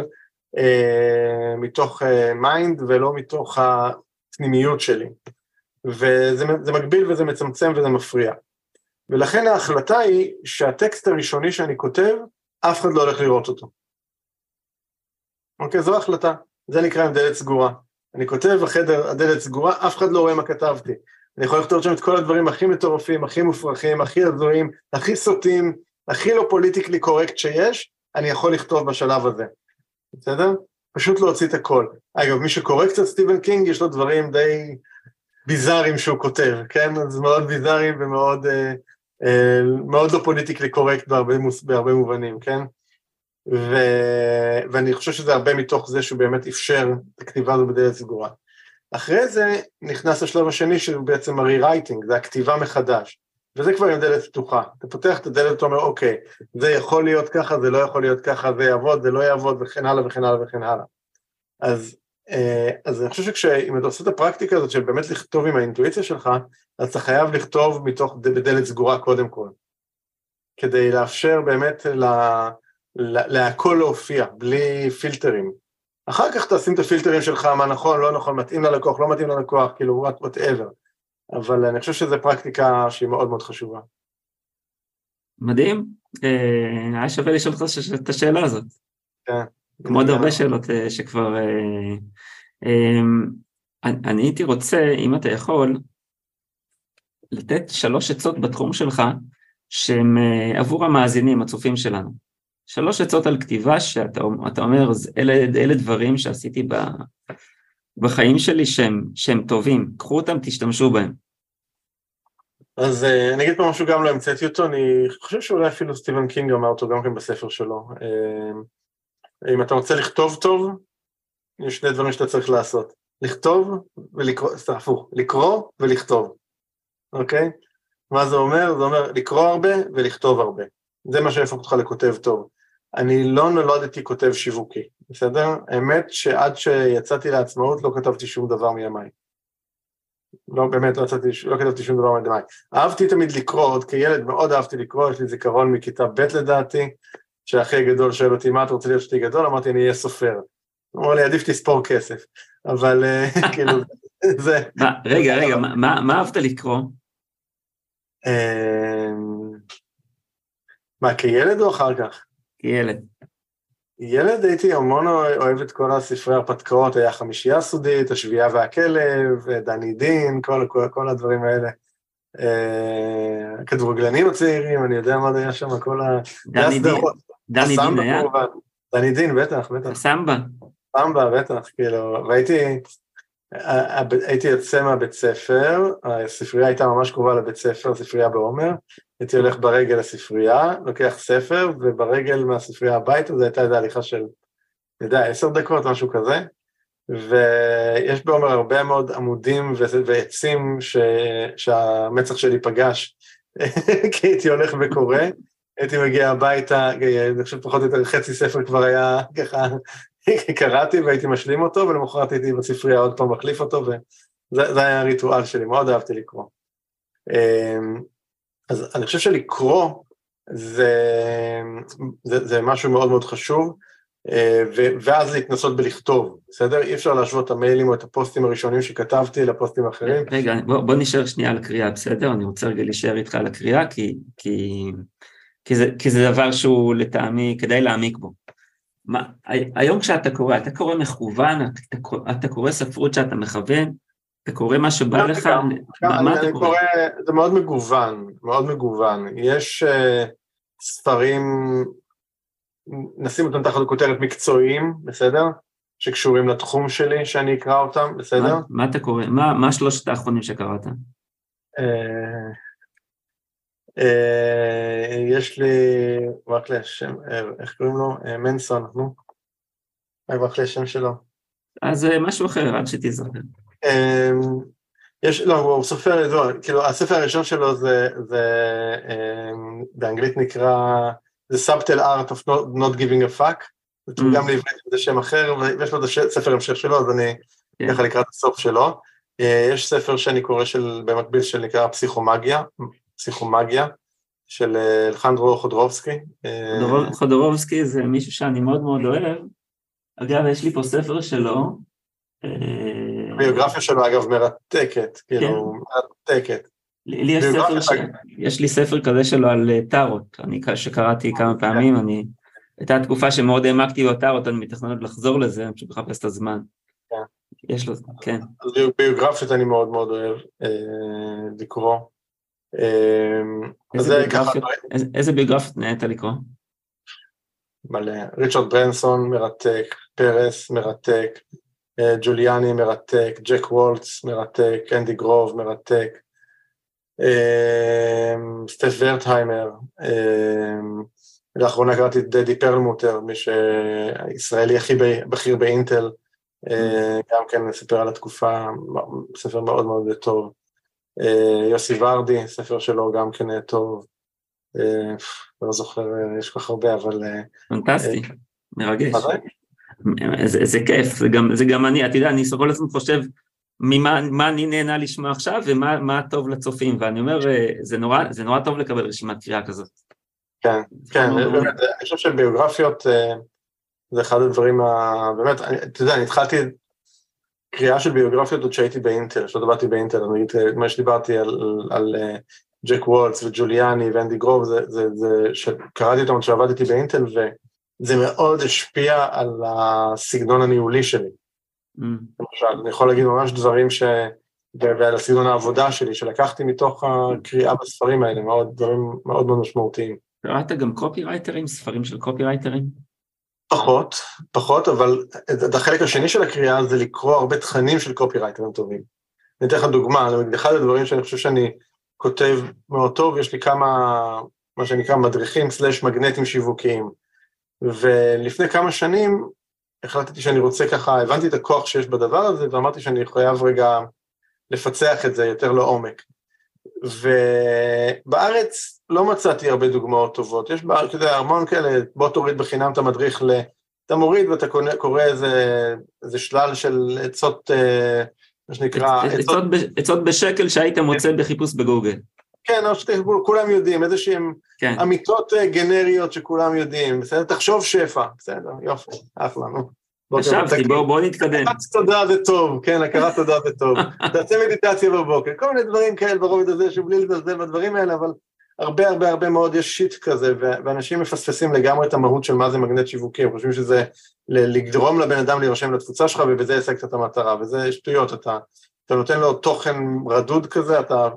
אה, מתוך mind אה, ולא מתוך הפנימיות שלי. וזה מגביל וזה מצמצם וזה מפריע. ולכן ההחלטה היא שהטקסט הראשוני שאני כותב, אף אחד לא הולך לראות אותו. אוקיי, זו ההחלטה. זה נקרא עם דלת סגורה. אני כותב, החדר, הדלת סגורה, אף אחד לא רואה מה כתבתי. אני יכול לכתוב שם את כל הדברים הכי מטורפים, הכי מופרכים, הכי הזויים, הכי סוטים, הכי לא politically correct שיש, אני יכול לכתוב בשלב הזה. בסדר? פשוט להוציא את הכל. אגב, מי שקורא קצת סטיבן קינג, יש לו דברים די ביזאריים שהוא כותב, כן? אז מאוד ביזאריים ומאוד אה, אה, מאוד לא politically correct בהרבה, בהרבה מובנים, כן? ו... ואני חושב שזה הרבה מתוך זה שהוא באמת אפשר את הכתיבה הזו בדלת סגורה. אחרי זה נכנס השלב השני שהוא בעצם ה-rewriting, זה הכתיבה מחדש, וזה כבר עם דלת פתוחה. אתה פותח את הדלת ואתה אומר, אוקיי, זה יכול להיות ככה, זה לא יכול להיות ככה, זה יעבוד, זה לא יעבוד, וכן הלאה וכן הלאה וכן הלאה. אז, אה, אז אני חושב שאם אתה עושה את הפרקטיקה הזאת של באמת לכתוב עם האינטואיציה שלך, אז אתה חייב לכתוב מתוך, בדלת סגורה קודם כל, כדי לאפשר באמת לה, להכל להופיע, בלי פילטרים. אחר כך תשים את הפילטרים שלך, מה נכון, לא נכון, מתאים ללקוח, לא מתאים ללקוח, כאילו, whatever. אבל אני חושב שזו פרקטיקה שהיא מאוד מאוד חשובה. מדהים, אה, היה שווה לשאול אותך את השאלה הזאת. כן. כמו עוד הרבה שאלות אה, שכבר... אה, אני הייתי רוצה, אם אתה יכול, לתת שלוש עצות בתחום שלך, שהם עבור המאזינים, הצופים שלנו. שלוש עצות על כתיבה שאתה אומר, אלה, אלה דברים שעשיתי ב, בחיים שלי שהם, שהם טובים, קחו אותם, תשתמשו בהם. אז uh, אני אגיד פה משהו, גם לא המצאתי אותו, אני חושב שאולי אפילו סטיבן קינג אמר אותו גם כן בספר שלו. Uh, אם אתה רוצה לכתוב טוב, יש שני דברים שאתה צריך לעשות. לכתוב ולקרוא, סתם הפוך, לקרוא ולכתוב, אוקיי? מה זה אומר? זה אומר לקרוא הרבה ולכתוב הרבה. זה מה שיהפוך אותך לכותב טוב. אני לא נולדתי כותב שיווקי, בסדר? האמת שעד שיצאתי לעצמאות לא כתבתי שום דבר מימיי. לא, באמת, לא, יצאתי, לא כתבתי שום דבר מימיי. אהבתי תמיד לקרוא, עוד כילד מאוד אהבתי לקרוא, יש לי זיכרון מכיתה ב' לדעתי, שאחי הגדול שואל אותי, מה אתה רוצה להיות שתי גדול? אמרתי, אני אהיה סופר. הוא אמר לי, עדיף תספור כסף. אבל אה, כאילו, זה... רגע, רגע, מה אהבת לקרוא? אמ, מה, כילד או אחר כך? כילד. ילד הייתי המון אוהב את כל הספרי הרפתקאות, היה חמישייה סודית, השביעייה והכלב, דני דין, כל, כל, כל הדברים האלה. אה, הכדורגלנים הצעירים, אני יודע מה היה שם, כל ה... דני דין, דני דין היה? דני דין, בטח, בטח. סמבה. סמבה, בטח, כאילו, והייתי, הייתי יוצא מהבית ספר, הספרייה הייתה ממש קרובה לבית ספר, ספרייה בעומר, הייתי הולך ברגל לספרייה, לוקח ספר, וברגל מהספרייה הביתה, זו הייתה איזו הליכה של, אני יודע, עשר דקות, משהו כזה, ויש בעומר הרבה מאוד עמודים ועצים ש... שהמצח שלי פגש, כי הייתי הולך וקורא, הייתי מגיע הביתה, אני חושב פחות או יותר חצי ספר כבר היה ככה קראתי והייתי משלים אותו, ולמחרת הייתי בספרייה עוד פעם מחליף אותו, וזה היה הריטואל שלי, מאוד אהבתי לקרוא. אמ, אז אני חושב שלקרוא זה, זה, זה משהו מאוד מאוד חשוב, אה, ואז להתנסות בלכתוב, בסדר? אי אפשר להשוות את המיילים או את הפוסטים הראשונים שכתבתי לפוסטים האחרים. רגע, בוא, בוא נשאר שנייה על הקריאה, בסדר? אני רוצה רגע להישאר איתך על הקריאה, כי, כי, כי, זה, כי זה דבר שהוא לטעמי, כדאי להעמיק בו. מה, היום כשאתה קורא, אתה קורא מכוון, אתה, אתה קורא ספרות שאתה מכוון, אתה קורא מה שבא לך, גם, מה, אני, מה אתה קורא? קורא? זה מאוד מגוון, מאוד מגוון. יש uh, ספרים, נשים אותם תחת כותרת מקצועיים, בסדר? שקשורים לתחום שלי, שאני אקרא אותם, בסדר? מה, מה אתה קורא? מה, מה שלושת האחרונים שקראת? Uh, יש לי, רק לי השם, אה, איך קוראים לו? אה, מנסון, נו. רק השם שלו. אז משהו אחר, עד שתזכר. יש, לא, הוא סופר, לא, כאילו, הספר הראשון שלו זה, זה באנגלית נקרא The Subtle Art of Not, not Giving a Fuck, זה תורגם mm. לעברית, זה שם אחר, ויש לו את הספר המשך שלו, אז אני כן. ככה לקראת הסוף שלו. אה, יש ספר שאני קורא של, במקביל שנקרא פסיכומגיה, פסיכומגיה, של אה, אלחנדרו חודרובסקי. חודרובסקי זה מישהו שאני מאוד מאוד אוהב. אגב, יש לי פה ספר שלו. הביוגרפיה שלו, אגב, מרתקת, כאילו, כן. מרתקת. לי יש ספר, ש... יש לי ספר כזה שלו על טארות, אני שקראתי כמה פעמים, אני... הייתה תקופה שמאוד העמקתי בטארות, אני מתכנן עוד לחזור לזה, אני פשוט מחפש את הזמן. כן. יש לו, כן. אז ביוגרפית אני מאוד מאוד אוהב אה, לקרוא. אה, איזה ביוגרפיות נהנית לקרוא? מלא. ריצ'רד ברנסון מרתק, פרס מרתק, אה, ג'וליאני מרתק, ג'ק וולטס מרתק, אנדי גרוב מרתק, סטף ורטהיימר, לאחרונה קראתי את דדי פרלמוטר, מי שהישראלי הכי בכיר באינטל, אה, גם כן מספר על התקופה, ספר מאוד מאוד טוב. אה, יוסי ורדי, ספר שלו גם כן טוב. אה, לא זוכר, יש כל כך הרבה, אבל... פנטסטי, מרגש. איזה כיף, זה גם, זה גם אני, אתה יודע, אני כל הזמן חושב ממה מה אני נהנה לשמוע עכשיו ומה טוב לצופים, ואני אומר, זה נורא, זה נורא טוב לקבל רשימת קריאה כזאת. כן, כן, באמת, אני חושב שביוגרפיות אה, זה אחד הדברים ה... באמת, אתה יודע, אני התחלתי קריאה של ביוגרפיות עוד שהייתי באינטל, כשלא דיברתי באינטל, אני אגיד, מה שדיברתי על אה, ג'ק וולץ וג'וליאני ואנדי גרוב, זה, זה, זה שקראתי אותם כשעבדתי באינטל, וזה מאוד השפיע על הסגנון הניהולי שלי. Mm. למשל, אני יכול להגיד ממש דברים ש... ועל הסגנון העבודה שלי, שלקחתי מתוך הקריאה בספרים האלה, מאוד, דברים מאוד מאוד משמעותיים. קראת גם קופירייטרים, ספרים של קופירייטרים? פחות, פחות, אבל החלק השני של הקריאה זה לקרוא הרבה תכנים של קופירייטרים טובים. אני אתן לך דוגמה, אחד הדברים שאני חושב שאני כותב מאוד טוב, יש לי כמה, מה שנקרא מדריכים סלאש מגנטים שיווקיים. ולפני כמה שנים החלטתי שאני רוצה ככה, הבנתי את הכוח שיש בדבר הזה, ואמרתי שאני חייב רגע לפצח את זה יותר לעומק. ובארץ לא מצאתי הרבה דוגמאות טובות. יש בה, אתה יודע, המון כאלה, בוא תוריד בחינם את המדריך ל... אתה מוריד ואתה קונה, קורא איזה, איזה שלל של עצות, אה, מה שנקרא... עצות, עצות בשקל שהיית מוצא בחיפוש בגוגל. כן, או שכולם יודעים, איזה שהם כן. אמיתות אה, גנריות שכולם יודעים, בסדר? תחשוב שפע, בסדר, יופי, אחלה, נו. חשבתי, בואו בוא נתקדם. הכרת תודה זה טוב, כן, הכרת תודה זה טוב. תעשה מדיטציה בבוקר, כל מיני דברים כאלה ברובד הזה, שבלי לזלזל בדברים האלה, אבל הרבה הרבה הרבה מאוד יש שיט כזה, ואנשים מפספסים לגמרי את המהות של מה זה מגנט שיווקי, הם חושבים שזה לגרום לבן אדם להירשם לתפוצה שלך, ובזה השגת את המטרה, וזה שטויות, אתה, אתה נותן לו תוכן רדוד כזה, אתה,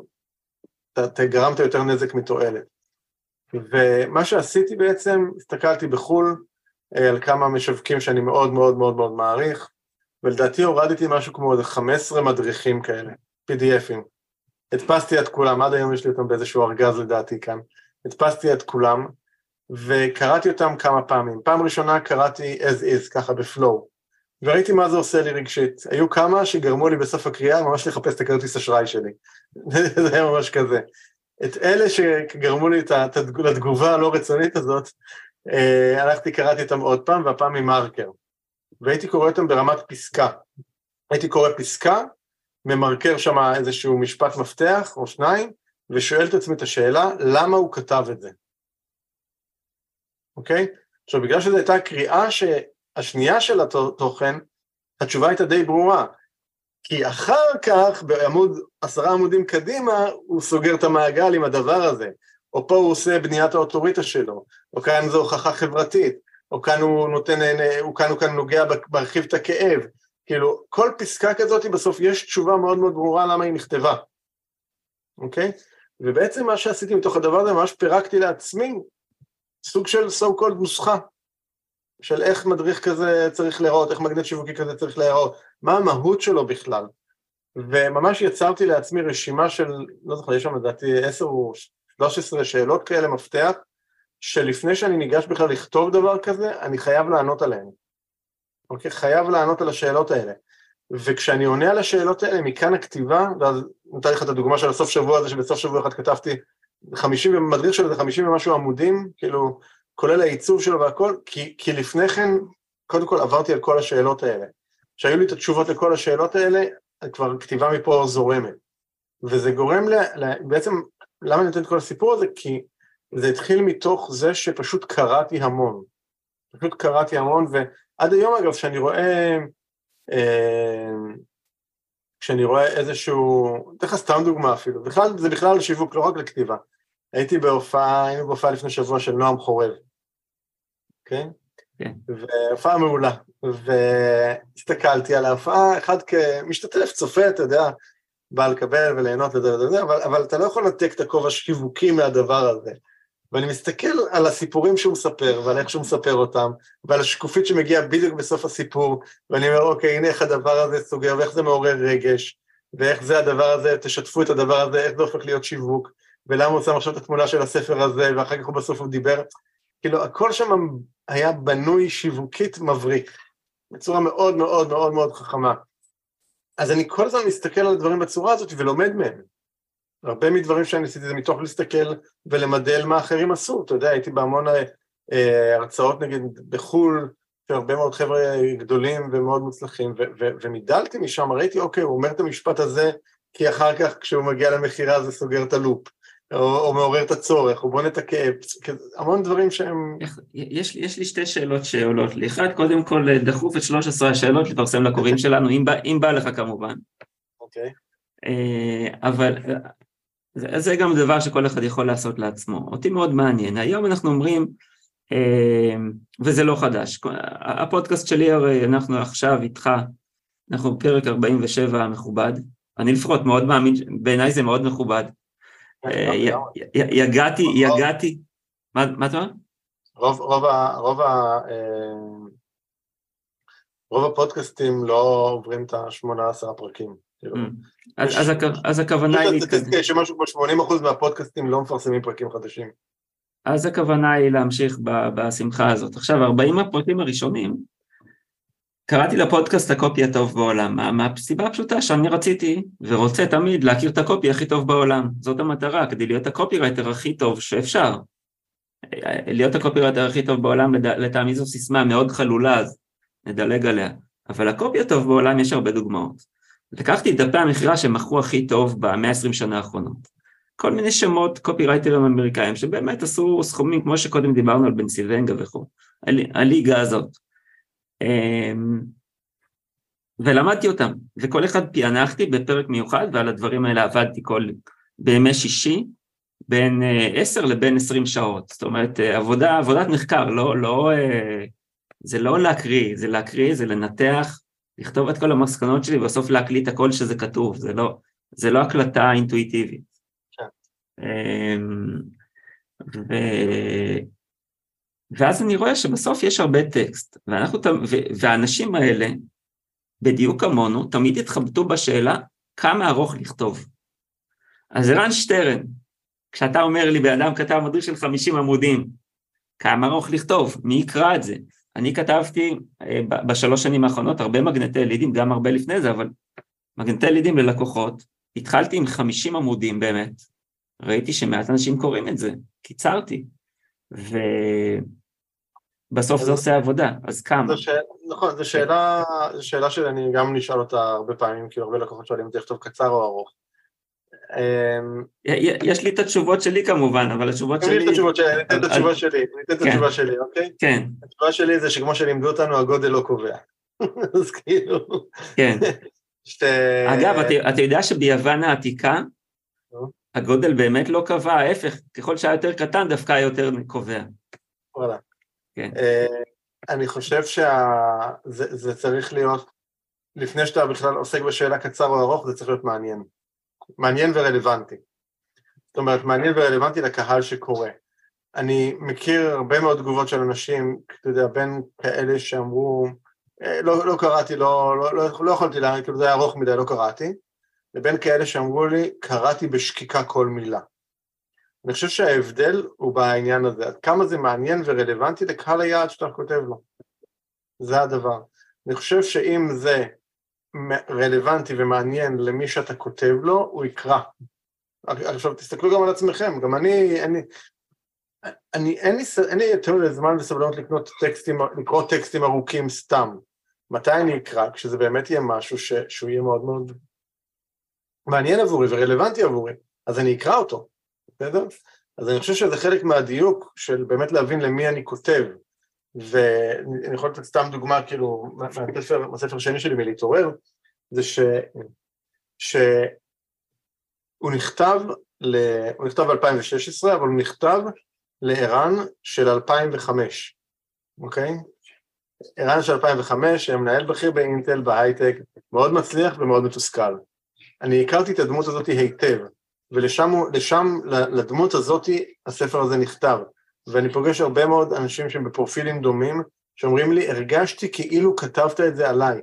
אתה, אתה גרמת יותר נזק מתועלת. ומה שעשיתי בעצם, הסתכלתי בחו"ל, אה, על כמה משווקים שאני מאוד מאוד מאוד מאוד מעריך, ולדעתי הורדתי משהו כמו איזה 15 מדריכים כאלה, PDFים. הדפסתי את כולם, עד היום יש לי אותם באיזשהו ארגז לדעתי כאן. הדפסתי את כולם, וקראתי אותם כמה פעמים. פעם ראשונה קראתי as is, ככה בפלואו, וראיתי מה זה עושה לי רגשית. היו כמה שגרמו לי בסוף הקריאה ממש לחפש את הכרטיס אשראי שלי. זה היה ממש כזה. את אלה שגרמו לי לתגובה הלא רצונית הזאת, אה, הלכתי, קראתי אותם עוד פעם, והפעם עם מרקר. והייתי קורא אותם ברמת פסקה. הייתי קורא פסקה, ממרקר שם איזשהו משפט מפתח או שניים, ושואל את עצמי את השאלה, למה הוא כתב את זה? אוקיי? עכשיו, בגלל שזו הייתה קריאה השנייה של התוכן, התשובה הייתה די ברורה. כי אחר כך, בעמוד, עשרה עמודים קדימה, הוא סוגר את המעגל עם הדבר הזה. או פה הוא עושה בניית האוטוריטה שלו, או כאן זו הוכחה חברתית, או כאן הוא נותן, הוא כאן הוא כאן נוגע, מרחיב את הכאב. כאילו, כל פסקה כזאת בסוף יש תשובה מאוד מאוד ברורה למה היא נכתבה, אוקיי? ובעצם מה שעשיתי מתוך הדבר הזה, ממש פירקתי לעצמי סוג של so called נוסחה, של איך מדריך כזה צריך להיראות, איך מגנט שיווקי כזה צריך להיראות, מה המהות שלו בכלל. וממש יצרתי לעצמי רשימה של, לא זוכר, יש שם לדעתי עשר או 13 שאלות כאלה מפתח, שלפני שאני ניגש בכלל לכתוב דבר כזה, אני חייב לענות עליהן. אוקיי? חייב לענות על השאלות האלה. וכשאני עונה על השאלות האלה, מכאן הכתיבה, ואז נתן לך את הדוגמה של הסוף שבוע הזה, שבסוף שבוע אחד כתבתי 50, מדריך שלו זה 50 ומשהו עמודים, כאילו, כולל העיצוב שלו והכל, כי, כי לפני כן, קודם כל עברתי על כל השאלות האלה. שהיו לי את התשובות לכל השאלות האלה, כבר כתיבה מפה זורמת. וזה גורם ל... בעצם, למה אני נותן את כל הסיפור הזה? כי זה התחיל מתוך זה שפשוט קראתי המון. פשוט קראתי המון, ועד היום אגב, כשאני רואה, אה, כשאני רואה איזשהו, אתן לך סתם דוגמה אפילו, בכלל, זה בכלל שיווק, לא רק לכתיבה. הייתי בהופעה, היינו בהופעה לפני שבוע של נועם חורב, אוקיי? כן. והופעה מעולה, והסתכלתי על ההופעה, אחד כמשתתף, צופה, אתה יודע, בא לקבל וליהנות וזה וזה אבל, אבל אתה לא יכול לנתק את הכובע השיווקי מהדבר הזה. ואני מסתכל על הסיפורים שהוא מספר, ועל איך שהוא מספר אותם, ועל השקופית שמגיעה בדיוק בסוף הסיפור, ואני אומר, אוקיי, הנה איך הדבר הזה סוגר, ואיך זה מעורר רגש, ואיך זה הדבר הזה, תשתפו את הדבר הזה, איך זה הופך להיות שיווק, ולמה הוא שם עכשיו את התמונה של הספר הזה, ואחר כך הוא בסוף הוא דיבר. כאילו, הכל שם היה בנוי שיווקית מבריק, בצורה מאוד מאוד מאוד מאוד חכמה. אז אני כל הזמן מסתכל על הדברים בצורה הזאת ולומד מהם. הרבה מדברים שאני עשיתי זה מתוך להסתכל ולמדל מה אחרים עשו, אתה יודע, הייתי בהמון אה, הרצאות נגיד בחו"ל, של הרבה מאוד חבר'ה גדולים ומאוד מוצלחים, ומידלתי משם, ראיתי, אוקיי, הוא אומר את המשפט הזה, כי אחר כך כשהוא מגיע למכירה זה סוגר את הלופ. או, או מעורר את הצורך, או בונה את הכאב, המון דברים שהם... יש, יש לי שתי שאלות שעולות לי. אחד, קודם כל, דחוף את 13 השאלות לפרסם לקוראים שלנו, אם בא, אם בא לך כמובן. אוקיי. אה, אבל זה, זה גם דבר שכל אחד יכול לעשות לעצמו. אותי מאוד מעניין. היום אנחנו אומרים, אה, וזה לא חדש, הפודקאסט שלי הרי אנחנו עכשיו איתך, אנחנו בפרק 47 המכובד, אני לפחות מאוד מאמין, בעיניי זה מאוד מכובד. יגעתי, יגעתי, מה אתה אומר? רוב, רוב, אה, רוב הפודקאסטים לא עוברים את ה-18 הפרקים. כאילו. Mm. אז הכוונה היא... תזכיר שמשהו כמו 80% מהפודקאסטים לא מפרסמים פרקים חדשים. אז הכוונה היא להמשיך בשמחה הזאת. עכשיו, 40 הפרקים הראשונים, קראתי לפודקאסט הקופי הטוב בעולם, מהסיבה הפשוטה שאני רציתי ורוצה תמיד להכיר את הקופי הכי טוב בעולם, זאת המטרה, כדי להיות הקופירייטר הכי טוב שאפשר. להיות הקופירייטר הכי טוב בעולם, לטעמי זו סיסמה מאוד חלולה, אז נדלג עליה. אבל הקופי הטוב בעולם יש הרבה דוגמאות. לקחתי את דפי המכירה שמכרו הכי טוב במאה עשרים שנה האחרונות. כל מיני שמות קופירייטרים אמריקאים שבאמת עשו סכומים כמו שקודם דיברנו על בנסיבנגה וכו', הליגה הזאת. אמ, ולמדתי אותם, וכל אחד פענחתי בפרק מיוחד, ועל הדברים האלה עבדתי כל, בימי שישי, בין אה, עשר לבין עשרים שעות. זאת אומרת, אה, עבודה, עבודת מחקר, לא, לא, אה, זה לא להקריא, זה להקריא, זה לנתח, לכתוב את כל המסקנות שלי, ובסוף להקליט הכל שזה כתוב, זה לא, זה לא הקלטה אינטואיטיבית. כן. אמ, ו... ואז אני רואה שבסוף יש הרבה טקסט, ואנחנו, והאנשים האלה, בדיוק כמונו, תמיד התחבטו בשאלה כמה ארוך לכתוב. אז ערן שטרן, כשאתה אומר לי, בן אדם כתב מדריך של 50 עמודים, כמה ארוך לכתוב, מי יקרא את זה? אני כתבתי אה, בשלוש שנים האחרונות הרבה מגנטי לידים, גם הרבה לפני זה, אבל מגנטי לידים ללקוחות, התחלתי עם 50 עמודים באמת, ראיתי שמעט אנשים קוראים את זה, קיצרתי, ובסוף זה עושה עבודה, אז כמה? ש... נכון, זו שאלה, שאלה שאני גם נשאל אותה הרבה פעמים, כי הרבה לקוחות שואלים אותי לכתוב קצר או ארוך. אמ, יש לי את התשובות שלי כמובן, אבל התשובות שלי... אני אתן את התשובה שלי, אני אתן את כן. התשובה שלי, אוקיי? כן. התשובה שלי זה שכמו שלימדו אותנו, הגודל לא קובע. אז כאילו... כן. אגב, אתה יודע שביוון העתיקה, הגודל באמת לא קבע, ההפך, ככל שהיה יותר קטן דווקא היה יותר קובע. וואלה. כן. אה, אני חושב שזה צריך להיות, לפני שאתה בכלל עוסק בשאלה קצר או ארוך, זה צריך להיות מעניין. מעניין ורלוונטי. זאת אומרת, מעניין ורלוונטי לקהל שקורא. אני מכיר הרבה מאוד תגובות של אנשים, אתה יודע, בין כאלה שאמרו, אה, לא, לא קראתי, לא, לא, לא, לא יכולתי, כאילו זה היה ארוך מדי, לא קראתי, לבין כאלה שאמרו לי, קראתי בשקיקה כל מילה. אני חושב שההבדל הוא בעניין הזה, עד כמה זה מעניין ורלוונטי לקהל היעד שאתה כותב לו. זה הדבר. אני חושב שאם זה רלוונטי ומעניין למי שאתה כותב לו, הוא יקרא. עכשיו תסתכלו גם על עצמכם, גם אני, אני, אני אין, לי, אין לי יותר זמן וסבלנות לקנות טקסטים, לקרוא טקסטים ארוכים סתם. מתי אני אקרא? כשזה באמת יהיה משהו ש, שהוא יהיה מאוד מאוד מעניין עבורי ורלוונטי עבורי, אז אני אקרא אותו, בסדר? אז אני חושב שזה חלק מהדיוק של באמת להבין למי אני כותב. ואני יכול לתת סתם דוגמה, כאילו, מהספר, מהספר השני שלי, מלהתעורר, זה ש... שהוא נכתב, ל... הוא נכתב ב-2016, אבל הוא נכתב לערן של 2005, אוקיי? ערן של 2005, מנהל בכיר באינטל, בהייטק, מאוד מצליח ומאוד מתוסכל. אני הכרתי את הדמות הזאת היטב, ולשם, לשם, לדמות הזאת, הספר הזה נכתב. ואני פוגש הרבה מאוד אנשים שהם בפרופילים דומים, שאומרים לי, הרגשתי כאילו כתבת את זה עליי.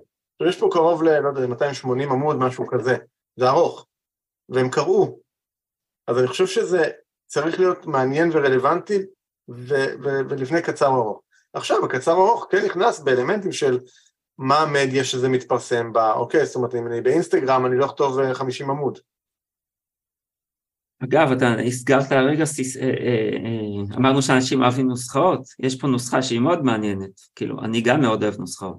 יש פה קרוב ל, לא יודע, 280 עמוד, משהו כזה, זה ארוך, והם קראו. אז אני חושב שזה צריך להיות מעניין ורלוונטי, ו- ו- ולפני קצר ארוך. עכשיו, הקצר ארוך כן נכנס באלמנטים של מה המדיה שזה מתפרסם בה, אוקיי, זאת אומרת, אם אני באינסטגרם, אני לא אכתוב 50 אה, עמוד. אגב, אתה הסגרת הרגע, אה, אה, אמרנו שאנשים אוהבים נוסחאות, יש פה נוסחה שהיא מאוד מעניינת, כאילו, אני גם מאוד אוהב נוסחאות.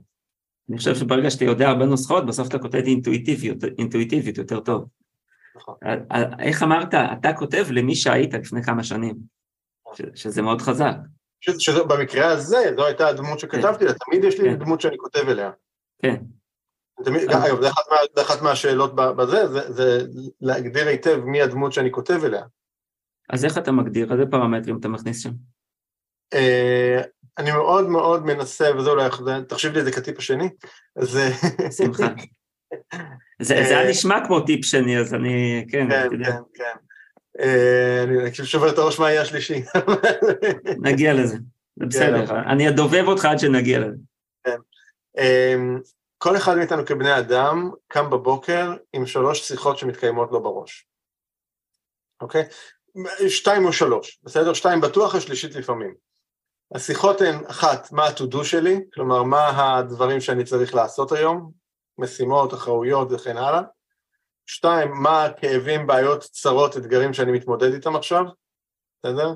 אני חושב שברגע שאתה יודע הרבה נוסחאות, בסוף אתה כותב אינטואיטיביות, אינטואיטיביות יותר טוב. נכון. איך אמרת, אתה כותב למי שהיית לפני כמה שנים, שזה מאוד חזק. שבמקרה הזה, זו הייתה הדמות שכתבתי לה, תמיד יש לי כן. דמות שאני כותב אליה. כן. תמיד, אגב, זה אחת, מהשאלות בזה, זה, להגדיר היטב מי הדמות שאני כותב אליה. אז איך אתה מגדיר? איזה פרמטרים אתה מכניס שם? Uh, אני מאוד מאוד מנסה, וזה אולי, תחשיב לי את זה כטיפ השני, זה... שמחה. זה היה אה, נשמע כמו טיפ שני, אז אני, כן, כן, כן, כן. אה, אני כאילו שובר את הראש מה יהיה השלישי. נגיע לזה, זה בסדר, כן, אני אדובב אותך עד שנגיע לזה. כל אחד מאיתנו כבני אדם קם בבוקר עם שלוש שיחות שמתקיימות לו בראש, אוקיי? שתיים או שלוש, בסדר? שתיים בטוח, השלישית לפעמים. השיחות הן, אחת, מה ה-to-do שלי, כלומר, מה הדברים שאני צריך לעשות היום, משימות, אחראויות וכן הלאה. שתיים, מה הכאבים, בעיות, צרות, אתגרים שאני מתמודד איתם עכשיו, בסדר?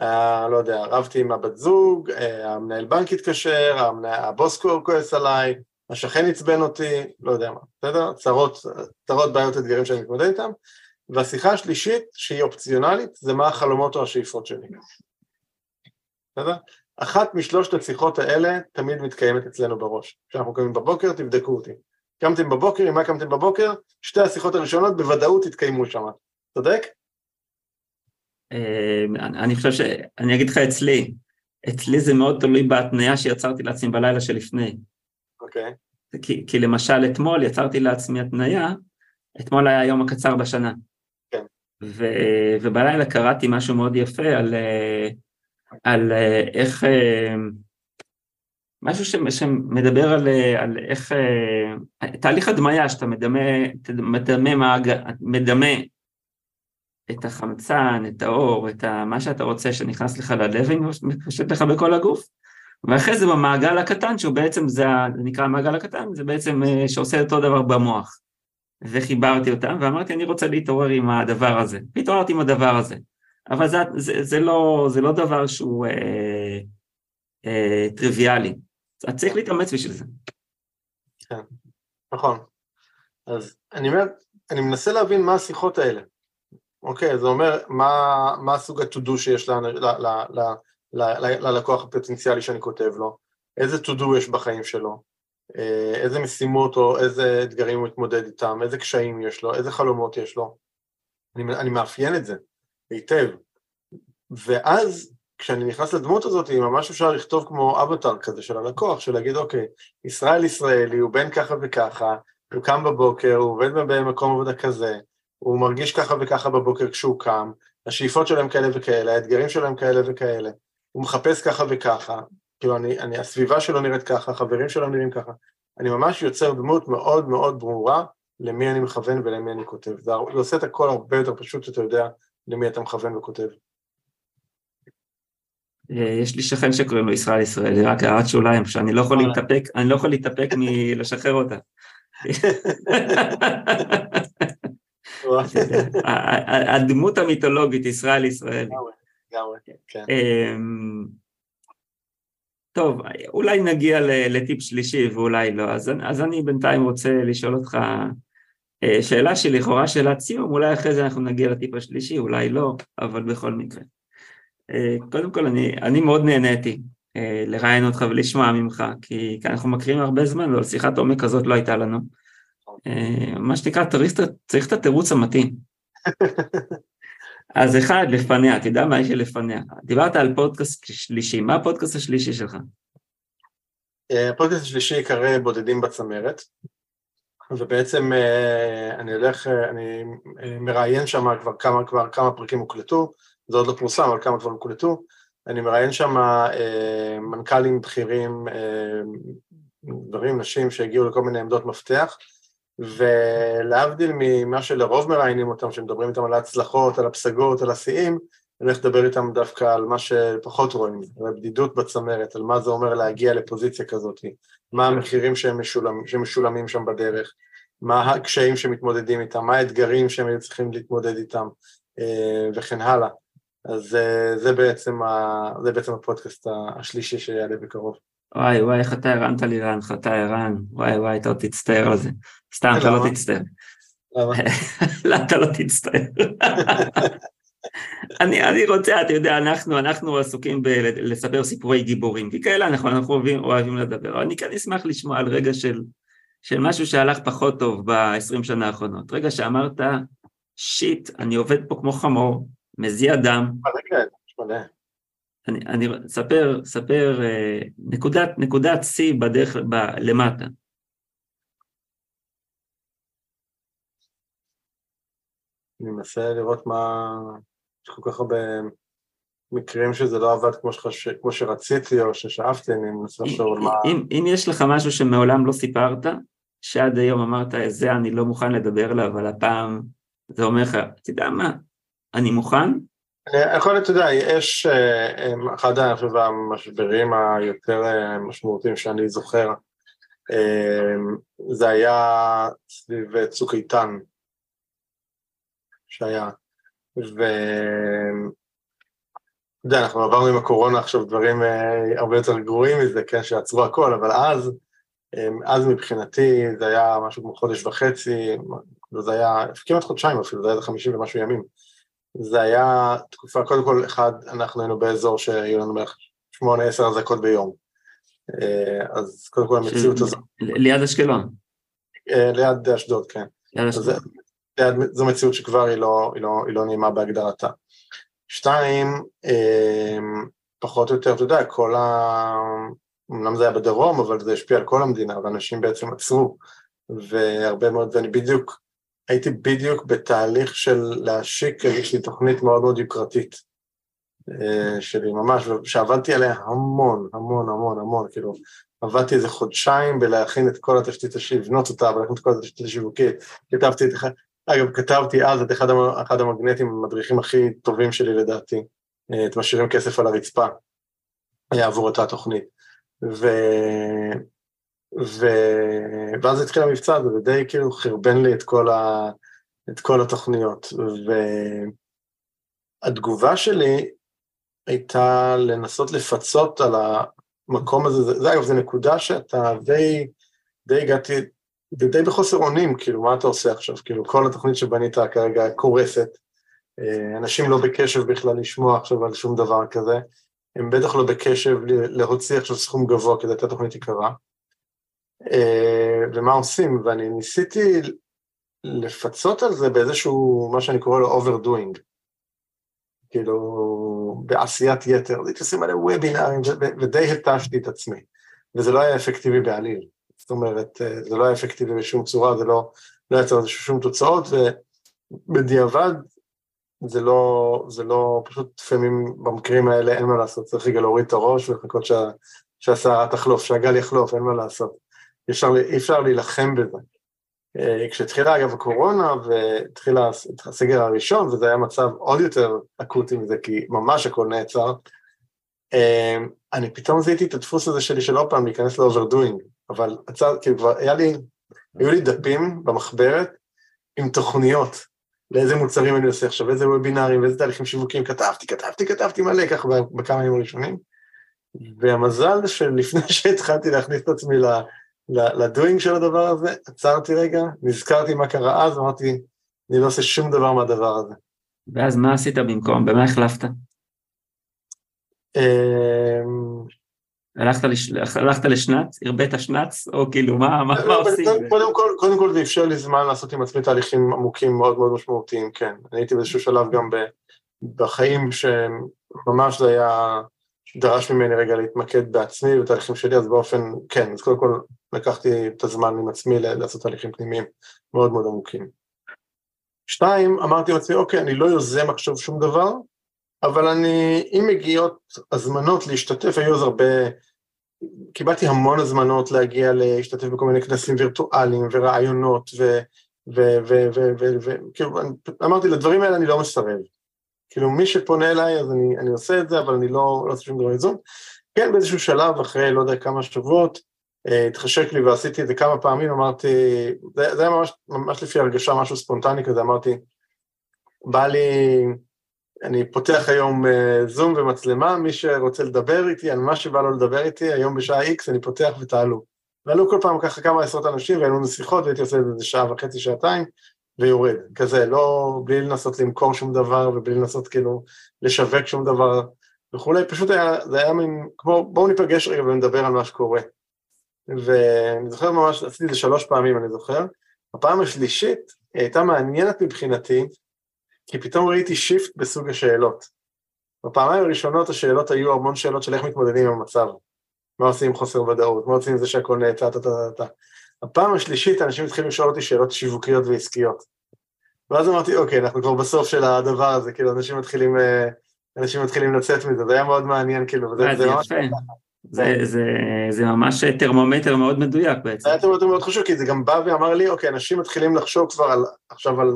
Uh, לא יודע, רבתי עם הבת זוג, uh, המנהל בנק התקשר, המנה... הבוס כועס עליי, השכן עצבן אותי, לא יודע מה, בסדר? צרות, צרות, בעיות, אתגרים שאני מתמודד איתם. והשיחה השלישית, שהיא אופציונלית, זה מה החלומות או השאיפות שלי. בסדר? אחת משלושת השיחות האלה תמיד מתקיימת אצלנו בראש. כשאנחנו קמים בבוקר, תבדקו אותי. קמתם בבוקר, עם מה קמתם בבוקר? שתי השיחות הראשונות בוודאות יתקיימו שם. צודק? אמ, אני חושב ש... אני אגיד לך אצלי, אצלי זה מאוד תלוי בהתניה שיצרתי לעצמי בלילה שלפני. אוקיי. Okay. כי, כי למשל אתמול יצרתי לעצמי התניה, אתמול היה היום הקצר בשנה. כן. ו, ובלילה קראתי משהו מאוד יפה על, על איך, משהו שמדבר על, על איך, תהליך הדמיה שאתה מדמה, מדמה, מדמה את החמצן, את האור, את מה שאתה רוצה שנכנס לך ללב ומפשט לך בכל הגוף. ואחרי זה במעגל הקטן, שהוא בעצם, זה, נקרא המעגל הקטן, זה בעצם אה, שעושה אותו דבר במוח. וחיברתי אותם, ואמרתי, אני רוצה להתעורר עם הדבר הזה. והתעוררתי עם הדבר הזה. אבל זה, זה, זה, לא, זה לא דבר שהוא אה, אה, טריוויאלי. אז צריך להתאמץ בשביל זה. כן, נכון. אז אני אומר, אני מנסה להבין מה השיחות האלה. אוקיי, זה אומר, מה, מה הסוג ה-to-do שיש ל, ל, ל, ל, ללקוח הפוטנציאלי שאני כותב לו, איזה to do יש בחיים שלו, אה, איזה משימות או איזה אתגרים הוא מתמודד איתם, איזה קשיים יש לו, איזה חלומות יש לו. אני, אני מאפיין את זה היטב. ואז כשאני נכנס לדמות הזאת, ממש אפשר לכתוב כמו אבטר כזה של הלקוח, של להגיד, אוקיי, ישראל ישראלי, הוא בן ככה וככה, הוא קם בבוקר, הוא עובד במקום עבודה כזה, הוא מרגיש ככה וככה בבוקר כשהוא קם, השאיפות שלהם כאלה וכאלה, האתגרים שלהם כאלה וכאלה. הוא מחפש ככה וככה, כאילו אני, אני, הסביבה שלו נראית ככה, החברים שלו נראים ככה, אני ממש יוצר דמות מאוד מאוד ברורה למי אני מכוון ולמי אני כותב. זה, זה עושה את הכל הרבה יותר פשוט שאתה יודע למי אתה מכוון וכותב. אה, יש לי שכן שקוראים לו ישראל ישראלי, רק הערת שוליים, שאני לא יכול להתאפק, אני לא יכול להתאפק מלשחרר אותה. הדמות המיתולוגית, ישראל ישראלי. לגמרי, כן. אמ, טוב, אולי נגיע לטיפ שלישי ואולי לא, אז, אז אני בינתיים רוצה לשאול אותך אה, שאלה שלכאורה שאלת סיום, אולי אחרי זה אנחנו נגיע לטיפ השלישי, אולי לא, אבל בכל מקרה. אה, קודם כל, אני, אני מאוד נהניתי אה, לראיין אותך ולשמוע ממך, כי אנחנו מכירים הרבה זמן, אבל שיחת עומק כזאת לא הייתה לנו. מה שנקרא, צריך את התירוץ המתאים. אז אחד, לפניה, יודע מה יש לפניה. דיברת על פודקאסט שלישי, מה הפודקאסט השלישי שלך? הפודקאסט השלישי יקרא בודדים בצמרת, ובעצם אה, אני הולך, אה, אני אה, מראיין שם כבר כמה, כבר כמה פרקים הוקלטו, זה עוד לא פורסם, אבל כמה כבר הוקלטו, אני מראיין שם מנכ"לים בכירים, דברים, נשים שהגיעו לכל מיני עמדות מפתח, ולהבדיל ממה שלרוב מראיינים אותם, שמדברים איתם על ההצלחות, על הפסגות, על השיאים, אני הולך לדבר איתם דווקא על מה שפחות רואים, על הבדידות בצמרת, על מה זה אומר להגיע לפוזיציה כזאת, מה המחירים שמשולמים, שמשולמים שם בדרך, מה הקשיים שמתמודדים איתם, מה האתגרים שהם היו צריכים להתמודד איתם, אה, וכן הלאה. אז אה, זה בעצם, ה, זה בעצם הפודקאסט השלישי שיעלה בקרוב. וואי וואי, איך אתה הרנת לי אתה ערן, וואי וואי, אתה עוד תצטער על זה. סתם, אתה לא תצטער. למה? לא, אתה לא תצטער. אני, אני רוצה, אתה יודע, אנחנו, אנחנו עסוקים בלספר סיפורי גיבורים, כי כאלה אנחנו, אנחנו אוהבים, אוהבים לדבר, אני כן אשמח לשמוע על רגע של, של משהו שהלך פחות טוב ב-20 שנה האחרונות. רגע שאמרת, שיט, אני עובד פה כמו חמור, מזיע דם. אני, אני, ספר, ספר, אה, נקודת, נקודת שיא בדרך, ב, למטה. אני מנסה לראות מה... יש כל כך הרבה מקרים שזה לא עבד כמו, שחש... כמו שרציתי או ששאפתי, אני מנסה לחשוב על מה... אם, אם יש לך משהו שמעולם לא סיפרת, שעד היום אמרת, זה אני לא מוכן לדבר עליו, אבל הפעם זה אומר לך, יודע מה, אני מוכן? יכול, אתה יודע, יש אה, אה, אחד, המשברים היותר אה, משמעותיים שאני זוכר, זה היה סביב צוק איתן, שהיה. ו... אתה יודע, אנחנו עברנו עם הקורונה עכשיו דברים הרבה יותר גרועים מזה, כן, שעצרו הכל, אבל אז, אז מבחינתי זה היה משהו כמו חודש וחצי, זה היה כמעט חודשיים אפילו, זה היה חמישים ומשהו ימים. זה היה תקופה, קודם כל, אחד, אנחנו היינו באזור שהיו לנו בערך שמונה, עשר אזעקות ביום. אה, אז קודם כל המציאות הזאת... ליד אשקלון. ליד אשדוד, כן. ליד אשדוד. זו מציאות שכבר היא לא, היא לא, היא לא נעימה בהגדרתה. שתיים, אמ, פחות או יותר, אתה יודע, כל ה... אמנם זה היה בדרום, אבל זה השפיע על כל המדינה, ואנשים בעצם עצרו, והרבה מאוד, ואני בדיוק, הייתי בדיוק בתהליך של להשיק איזושהי תוכנית מאוד מאוד יוקרתית אה, שלי, ממש, שעבדתי עליה המון, המון, המון, המון, כאילו, עבדתי איזה חודשיים בלהכין את כל התשתית, לבנות אותה, ולהכין את כל התשתית השיווקית, כתבתי את אגב, כתבתי אז את אחד, אחד המגנטים, המדריכים הכי טובים שלי לדעתי, אה, את משאירים כסף על הרצפה, היה עבור אותה תוכנית. ו... ו... ואז התחיל המבצע הזה, ודי כאילו חרבן לי את כל, ה... את כל התוכניות. והתגובה שלי הייתה לנסות לפצות על המקום הזה, זה, אגב, זו נקודה שאתה די, די הגעתי ודי בחוסר אונים, כאילו, מה אתה עושה עכשיו? כאילו, כל התוכנית שבנית כרגע קורסת, אה, אנשים לא בקשב בכלל לשמוע עכשיו על שום דבר כזה, הם בטח לא בקשב להוציא עכשיו סכום גבוה כדי לתת תוכנית יקרה. אה, ומה עושים? ואני ניסיתי לפצות על זה באיזשהו, מה שאני קורא לו overdoing. כאילו, בעשיית יתר, הייתי עושה מלא וובינארים, ודי התשתי את עצמי, וזה לא היה אפקטיבי בעליל. זאת אומרת, אה, זה לא היה אפקטיבי בשום צורה, זה לא, לא יצר לזה שום תוצאות, ובדיעבד זה לא, זה לא, פשוט לפעמים במקרים האלה אין מה לעשות, צריך רגע להוריד את הראש ולחכות שה, שהסערה תחלוף, שהגל יחלוף, אין מה לעשות. אי אפשר, אפשר להילחם בזה. אה, כשהתחילה אגב הקורונה והתחיל הסגר הראשון, וזה היה מצב עוד יותר אקוטי מזה, כי ממש הכל נעצר, אה, אני פתאום זיהיתי את הדפוס הזה שלי של עוד פעם להיכנס ל overdoing. אבל עצר, כאילו כבר היה לי, היו לי דפים במחברת עם תוכניות לאיזה מוצרים אני עושה עכשיו, איזה וובינארים ואיזה תהליכים שיווקיים, כתבתי, כתבתי, כתבתי מלא ככה בכמה ימים הראשונים, והמזל שלפני שהתחלתי להכניס את עצמי ל doing של הדבר הזה, עצרתי רגע, נזכרתי מה קרה אז, אמרתי, אני לא עושה שום דבר מהדבר הזה. ואז מה עשית במקום? במה החלפת? אמ, הלכת, לש... הלכת לשנץ? הרבית שנץ? או כאילו, מה, מה, מה לא, עושים? קודם כל, קודם כל זה אפשר לי זמן לעשות עם עצמי תהליכים עמוקים מאוד מאוד משמעותיים, כן. אני הייתי באיזשהו שלב גם בחיים שממש זה היה, דרש ממני רגע להתמקד בעצמי בתהליכים שלי, אז באופן, כן, אז קודם כל לקחתי את הזמן עם עצמי לעשות תהליכים פנימיים מאוד מאוד עמוקים. שתיים, אמרתי לעצמי, אוקיי, אני לא יוזם עכשיו שום דבר, אבל אני, אם מגיעות הזמנות להשתתף, היו אז הרבה, קיבלתי המון הזמנות להגיע להשתתף בכל מיני כנסים וירטואליים ורעיונות, וכאילו, אמרתי, לדברים האלה אני לא מסרב. כאילו, מי שפונה אליי, אז אני, אני עושה את זה, אבל אני לא, לא עושה שום דבר איזון. כן, באיזשהו שלב, אחרי לא יודע כמה שבועות, אה, התחשק לי ועשיתי את זה כמה פעמים, אמרתי, זה, זה היה ממש, ממש לפי הרגשה, משהו ספונטני כזה, אמרתי, בא לי, אני פותח היום זום אה, ומצלמה, מי שרוצה לדבר איתי על מה שבא לו לדבר איתי, היום בשעה X אני פותח ותעלו. ועלו כל פעם ככה כמה עשרות אנשים, והיינו לנו שיחות, והייתי עושה את זה שעה וחצי, שעתיים, ויורד. כזה, לא, בלי לנסות למכור שום דבר, ובלי לנסות כאילו לשווק שום דבר וכולי, פשוט היה, זה היה מין, כמו, בואו ניפגש רגע ונדבר על מה שקורה. ואני זוכר ממש, עשיתי את זה שלוש פעמים, אני זוכר. הפעם השלישית הייתה מעניינת מבחינתי, כי פתאום ראיתי שיפט בסוג השאלות. בפעמיים הראשונות השאלות היו המון שאלות של איך מתמודדים עם המצב. מה עושים עם חוסר ודאות, מה עושים עם זה שהכל נעצר, טה טה טה טה. הפעם השלישית אנשים התחילו לשאול אותי שאלות שיווקיות ועסקיות. ואז אמרתי, אוקיי, אנחנו כבר בסוף של הדבר הזה, כאילו, אנשים מתחילים, אה, אנשים מתחילים לצאת מזה, זה היה מאוד מעניין, כאילו, וזה אה, זה ממש... זה, זה, זה ממש טרמומטר מאוד מדויק בעצם. זה היה טרמומטר מאוד חשוב, כי זה גם בא ואמר לי, אוקיי, אנשים מתחילים לחשוב כבר על, עכשיו על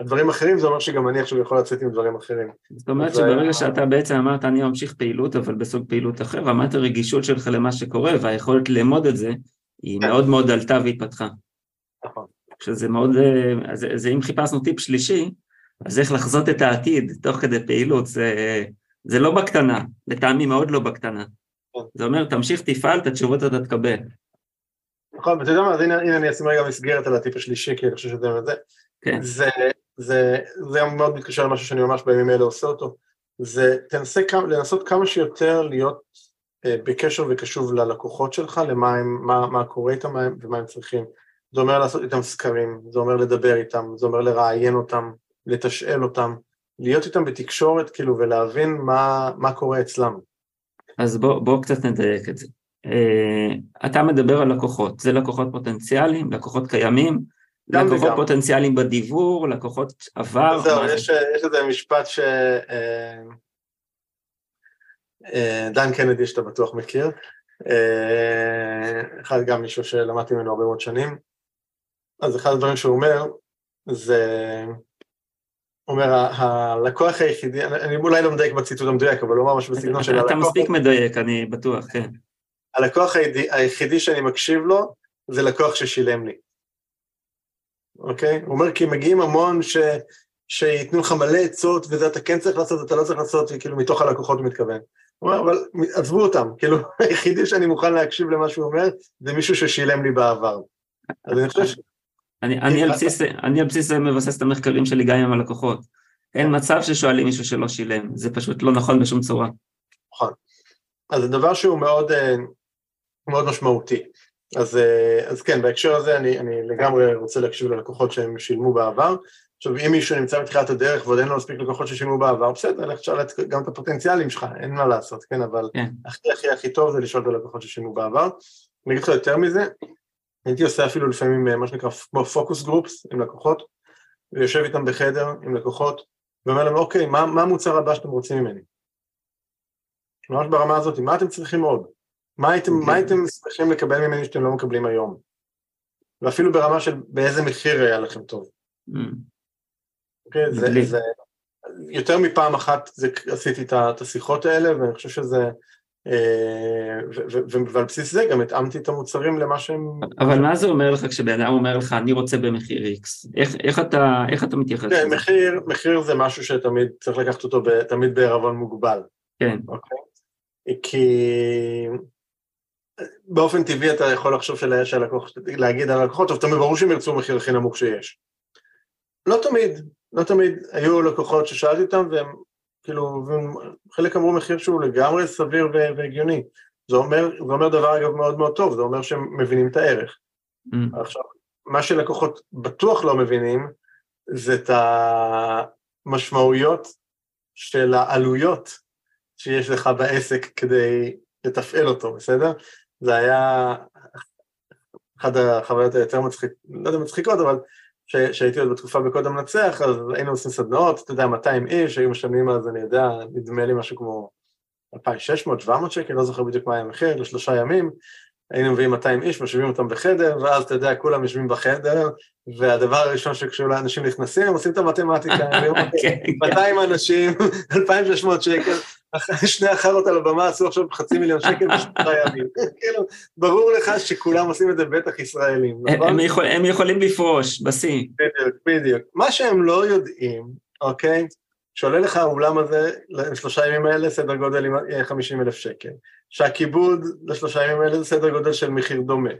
הדברים אחרים, זה אומר שגם אני עכשיו יכול לצאת עם דברים אחרים. זאת אומרת שברגע שאתה בעצם אמרת, אני ממשיך פעילות, אבל בסוג פעילות אחר, רמת הרגישות שלך למה שקורה והיכולת לאמוד את זה, היא כן. מאוד מאוד עלתה והתפתחה. נכון. שזה מאוד, אז, אז אם חיפשנו טיפ שלישי, אז איך לחזות את העתיד תוך כדי פעילות, זה, זה לא בקטנה, לטעמי מאוד לא בקטנה. כן. זה אומר, תמשיך, תפעל, את התשובות אתה תקבל. נכון, ואתה יודע מה, אז הנה, הנה אני אשים רגע מסגרת על הטיפ השלישי, כי אני חושב שזה זה. כן. זה, זה, זה מאוד מתקשר למשהו שאני ממש בימים אלה עושה אותו. זה תנסה כמה, לנסות כמה שיותר להיות אה, בקשר וקשוב ללקוחות שלך, למה הם, מה, מה קורה איתם ומה הם צריכים. זה אומר לעשות איתם סקרים, זה אומר לדבר איתם, זה אומר לראיין אותם, לתשאל אותם, להיות איתם בתקשורת כאילו ולהבין מה, מה קורה אצלם. אז בוא, בוא קצת נדייק את זה. Uh, אתה מדבר על לקוחות, זה לקוחות פוטנציאליים, לקוחות קיימים, לקוחות וגם. פוטנציאליים בדיבור, לקוחות עבר. זהו, יש, יש איזה משפט ש... אה, אה, דן קנדי שאתה בטוח מכיר, אחד גם מישהו שלמדתי ממנו הרבה מאוד שנים, אז אחד הדברים שהוא אומר, זה, אומר, הלקוח היחידי, אני אולי לא מדייק בציטוט המדויק, אבל הוא אמר משהו בסגנון של הלקוח... אתה מספיק מדייק, אני בטוח, כן. הלקוח היחידי שאני מקשיב לו, זה לקוח ששילם לי. אוקיי? הוא אומר, כי מגיעים המון ש... שייתנו לך מלא עצות, וזה אתה כן צריך לעשות, אתה לא צריך לעשות, כאילו מתוך הלקוחות הוא מתכוון. הוא אומר, אבל עזבו אותם, כאילו, היחידי שאני מוכן להקשיב למה שהוא אומר, זה מישהו ששילם לי בעבר. אז אני חושב ש... אני, בסיס, על בסיס זה מבסס את המחקרים שלי גם עם הלקוחות. אין מצב ששואלים מישהו שלא שילם, זה פשוט לא נכון בשום צורה. נכון. אז זה דבר שהוא מאוד, אה, מאוד משמעותי. אז, אה, אז כן, בהקשר הזה אני, אני לגמרי רוצה להקשיב ללקוחות שהם שילמו בעבר. עכשיו, אם מישהו נמצא בתחילת הדרך ועוד אין לו מספיק לקוחות ששילמו בעבר, בסדר, לך תשאל גם את הפוטנציאלים שלך, אין מה לעשות, כן, אבל כן. הכי הכי הכי טוב זה לשאול את הלקוחות ששילמו בעבר. אני אגיד לך יותר מזה, הייתי עושה אפילו לפעמים אה, מה שנקרא כמו פוקוס גרופס עם לקוחות, ויושב איתם בחדר עם לקוחות, ואומר להם, אוקיי, מה, מה המוצר הבא שאתם רוצים ממני? ממש ברמה הזאת, מה אתם צריכים עוד? מה הייתם, okay. מה אוקיי. הייתם שמחים לקבל ממני שאתם לא מקבלים היום? ואפילו ברמה של באיזה מחיר היה לכם טוב. Mm. Okay, זה, זה, יותר מפעם אחת זה, עשיתי את השיחות האלה, ואני חושב שזה, אה, ועל בסיס זה גם התאמתי את המוצרים למה שהם... אבל מה זה אומר לך כשבן אדם אומר לך, אני רוצה במחיר X? איך, איך, אתה, איך אתה מתייחס כן, לזה? מחיר, מחיר זה משהו שתמיד צריך לקחת אותו ב, תמיד בערבון מוגבל. כן. אוקיי? כי באופן טבעי אתה יכול לחשוב של- שהלקוח, להגיד על הלקוחות, טוב, תמיד ברור שהם ירצו מחיר הכי נמוך שיש. לא תמיד, לא תמיד. היו לקוחות ששאלתי אותם, והם כאילו, חלק אמרו מחיר שהוא לגמרי סביר והגיוני. זה אומר, זה אומר דבר אגב מאוד מאוד טוב, זה אומר שהם מבינים את הערך. Mm. עכשיו, מה שלקוחות בטוח לא מבינים, זה את המשמעויות של העלויות שיש לך בעסק כדי לתפעל אותו, בסדר? זה היה אחת החוויות היותר מצחיק, לא יודע מצחיקות, אבל שהייתי עוד בתקופה בקוד המנצח, אז היינו עושים סדנאות, אתה יודע, 200 איש, היו משלמים אז, אני יודע, נדמה לי משהו כמו 2,600, 700 שקל, לא זוכר בדיוק מה היה המחיר, לשלושה ימים, היינו מביאים 200 איש, משאבים אותם בחדר, ואז אתה יודע, כולם יושבים בחדר, והדבר הראשון שכשאנשים נכנסים, הם עושים את המתמטיקה, הם אומרים, כן, 200 אנשים, 2,600 שקל, שני החארות על הבמה עשו עכשיו חצי מיליון שקל בשלושה ימים. כאילו, ברור לך שכולם עושים את זה בטח ישראלים, נכון? הם יכולים לפרוש בשיא. בדיוק, בדיוק. מה שהם לא יודעים, אוקיי? שעולה לך האולם הזה לשלושה ימים האלה סדר גודל עם 50 אלף שקל. שהכיבוד לשלושה ימים האלה זה סדר גודל של מחיר דומה.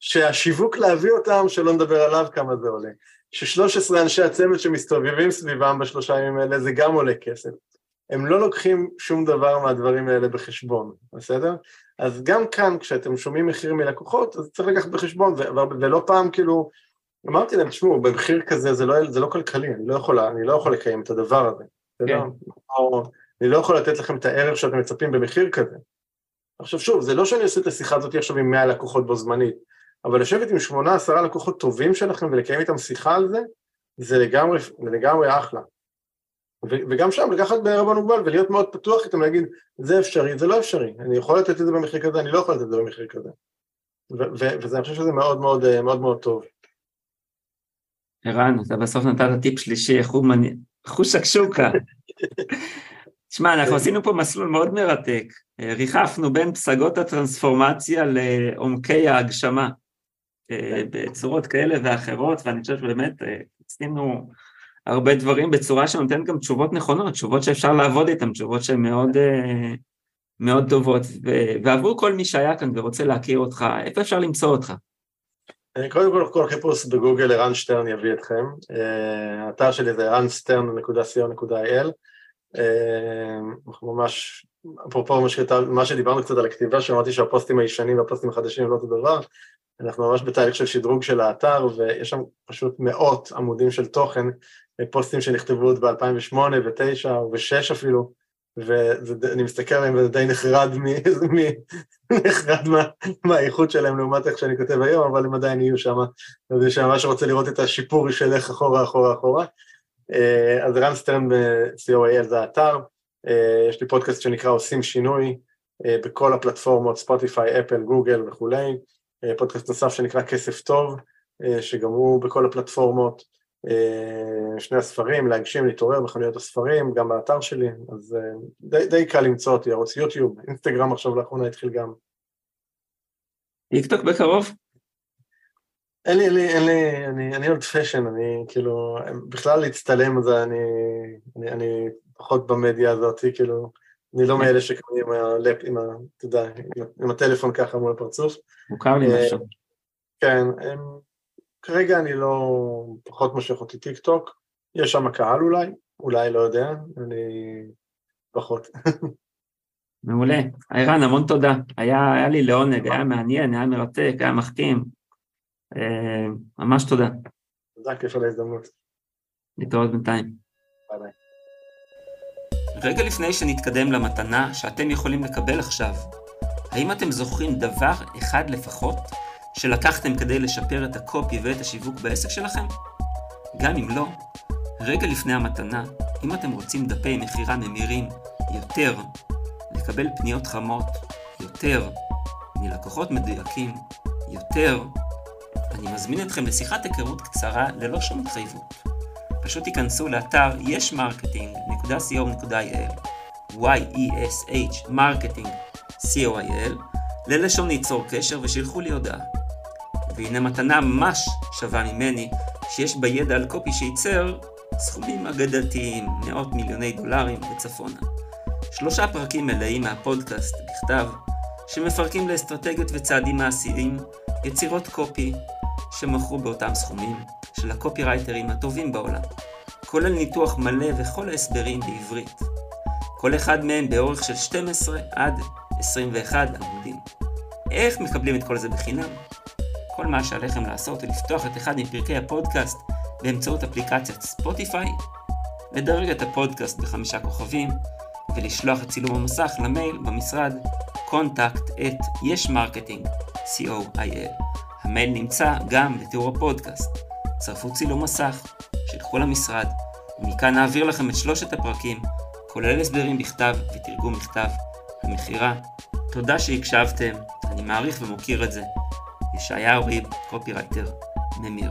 שהשיווק להביא אותם, שלא נדבר עליו כמה זה עולה. ש-13 אנשי הצוות שמסתובבים סביבם בשלושה ימים האלה זה גם עולה כסף. הם לא לוקחים שום דבר מהדברים האלה בחשבון, בסדר? אז גם כאן, כשאתם שומעים מחיר מלקוחות, אז צריך לקחת בחשבון, ולא פעם כאילו, אמרתי להם, תשמעו, במחיר כזה זה לא, זה לא כלכלי, אני לא, יכול, אני לא יכול לקיים את הדבר הזה, או, אני לא יכול לתת לכם את הערך שאתם מצפים במחיר כזה. עכשיו שוב, זה לא שאני עושה את השיחה הזאת עכשיו עם 100 לקוחות בו זמנית, אבל לשבת עם 8-10 לקוחות טובים שלכם ולקיים איתם שיחה על זה, זה לגמרי, זה לגמרי אחלה. ו- וגם שם לקחת בערבון מוגבל ולהיות מאוד פתוח איתם, להגיד, זה אפשרי, זה לא אפשרי, אני יכול לתת את זה במחיר כזה, אני לא יכול לתת את זה במחיר כזה. ו- ו- וזה, אני חושב שזה מאוד מאוד מאוד מאוד טוב. ערן, אתה בסוף נתת טיפ שלישי, איך הוא מניע, חוש שקשוקה. תשמע, אנחנו. עשינו פה מסלול מאוד מרתק. אה, ריחפנו בין פסגות הטרנספורמציה לעומקי ההגשמה, אה, בצורות כאלה ואחרות, ואני חושב שבאמת אה, עשינו הרבה דברים בצורה שנותנת גם תשובות נכונות, תשובות שאפשר לעבוד איתן, תשובות שהן מאוד, מאוד טובות. ועבור כל מי שהיה כאן ורוצה להכיר אותך, איפה אפשר למצוא אותך? אה, קודם כל, כל חיפוש בגוגל ערן שטרן יביא אתכם. אה, האתר שלי זה ערנסטרן.co.il. אה, אנחנו ממש, אפרופו מה שדיברנו קצת על הכתיבה, שאמרתי שהפוסטים הישנים והפוסטים החדשים הם לא אותו דבר, אנחנו ממש בתהליך של שדרוג של האתר, ויש שם פשוט מאות עמודים של תוכן, פוסטים שנכתבו עוד ב-2008 ו-2009 ו-2006 אפילו, ואני מסתכל עליהם וזה די נחרד, מ- נחרד מה- מהאיכות שלהם לעומת איך שאני כותב היום, אבל הם עדיין יהיו שם, אז מי שממש רוצה לראות את השיפור שילך אחורה, אחורה, אחורה. אה, אז רן סטרן ב-co.il זה האתר, אה, יש לי פודקאסט שנקרא עושים שינוי, אה, בכל הפלטפורמות, ספוטיפיי, אפל, גוגל וכולי, פודקאסט נוסף שנקרא כסף טוב, שגם הוא בכל הפלטפורמות, שני הספרים, להגשים, להתעורר בחנויות הספרים, גם באתר שלי, אז אה, די, די קל למצוא אותי, ערוץ יוטיוב, אינסטגרם עכשיו לאחרונה התחיל גם. טיקטוק בקרוב? אין לי, אין לי, אין לי, אני, אני old fashion, אני כאילו, בכלל להצטלם זה אני, אני, אני פחות במדיה הזאת, כאילו, אני לא מאלה שקמים עם הלפ, עם ה... אתה יודע, עם, עם הטלפון ככה מול הפרצוף. מוכר לי אה, משהו. כן, הם, כרגע אני לא, פחות מושך אותי טיק טוק, יש שם קהל אולי, אולי לא יודע, אני פחות. מעולה. ערן, המון תודה. היה, היה לי לעונג, היה מעניין, היה מרתק, היה מחכים. אה, ממש תודה. תודה, כיף על ההזדמנות. להתראות בינתיים. ביי ביי. רגע לפני שנתקדם למתנה שאתם יכולים לקבל עכשיו, האם אתם זוכרים דבר אחד לפחות שלקחתם כדי לשפר את הקופי ואת השיווק בעסק שלכם? גם אם לא, רגע לפני המתנה, אם אתם רוצים דפי מכירה ממירים יותר, לקבל פניות חמות יותר, מלקוחות מדויקים יותר, אני מזמין אתכם לשיחת היכרות קצרה ללא שום התחייבות. פשוט תיכנסו לאתר yesmarketing.co.il y-e-s-h marketing co.il ללשון ליצור קשר ושילחו לי הודעה. והנה מתנה ממש שווה ממני, שיש בה ידע על קופי שייצר סכומים אגדתיים, מאות מיליוני דולרים וצפונה. שלושה פרקים מלאים מהפודקאסט בכתב, שמפרקים לאסטרטגיות וצעדים מעשיים יצירות קופי שמכרו באותם סכומים של הקופירייטרים הטובים בעולם, כולל ניתוח מלא וכל ההסברים בעברית. כל אחד מהם באורך של 12 עד 21 עמודים. איך מקבלים את כל זה בחינם? כל מה שעליכם לעשות הוא לפתוח את אחד מפרקי הפודקאסט באמצעות אפליקציית ספוטיפיי, לדרג את הפודקאסט בחמישה כוכבים, ולשלוח את צילום המסך למייל במשרד contact at yesmarketing, co.il. המייל נמצא גם בתיאור הפודקאסט. צרפו צילום מסך, שילכו למשרד, ומכאן נעביר לכם את שלושת הפרקים, כולל הסברים בכתב ותרגום מכתב, המכירה. תודה שהקשבתם, אני מעריך ומוקיר את זה. ישעיהו ריב, קופירייטר, ממיר.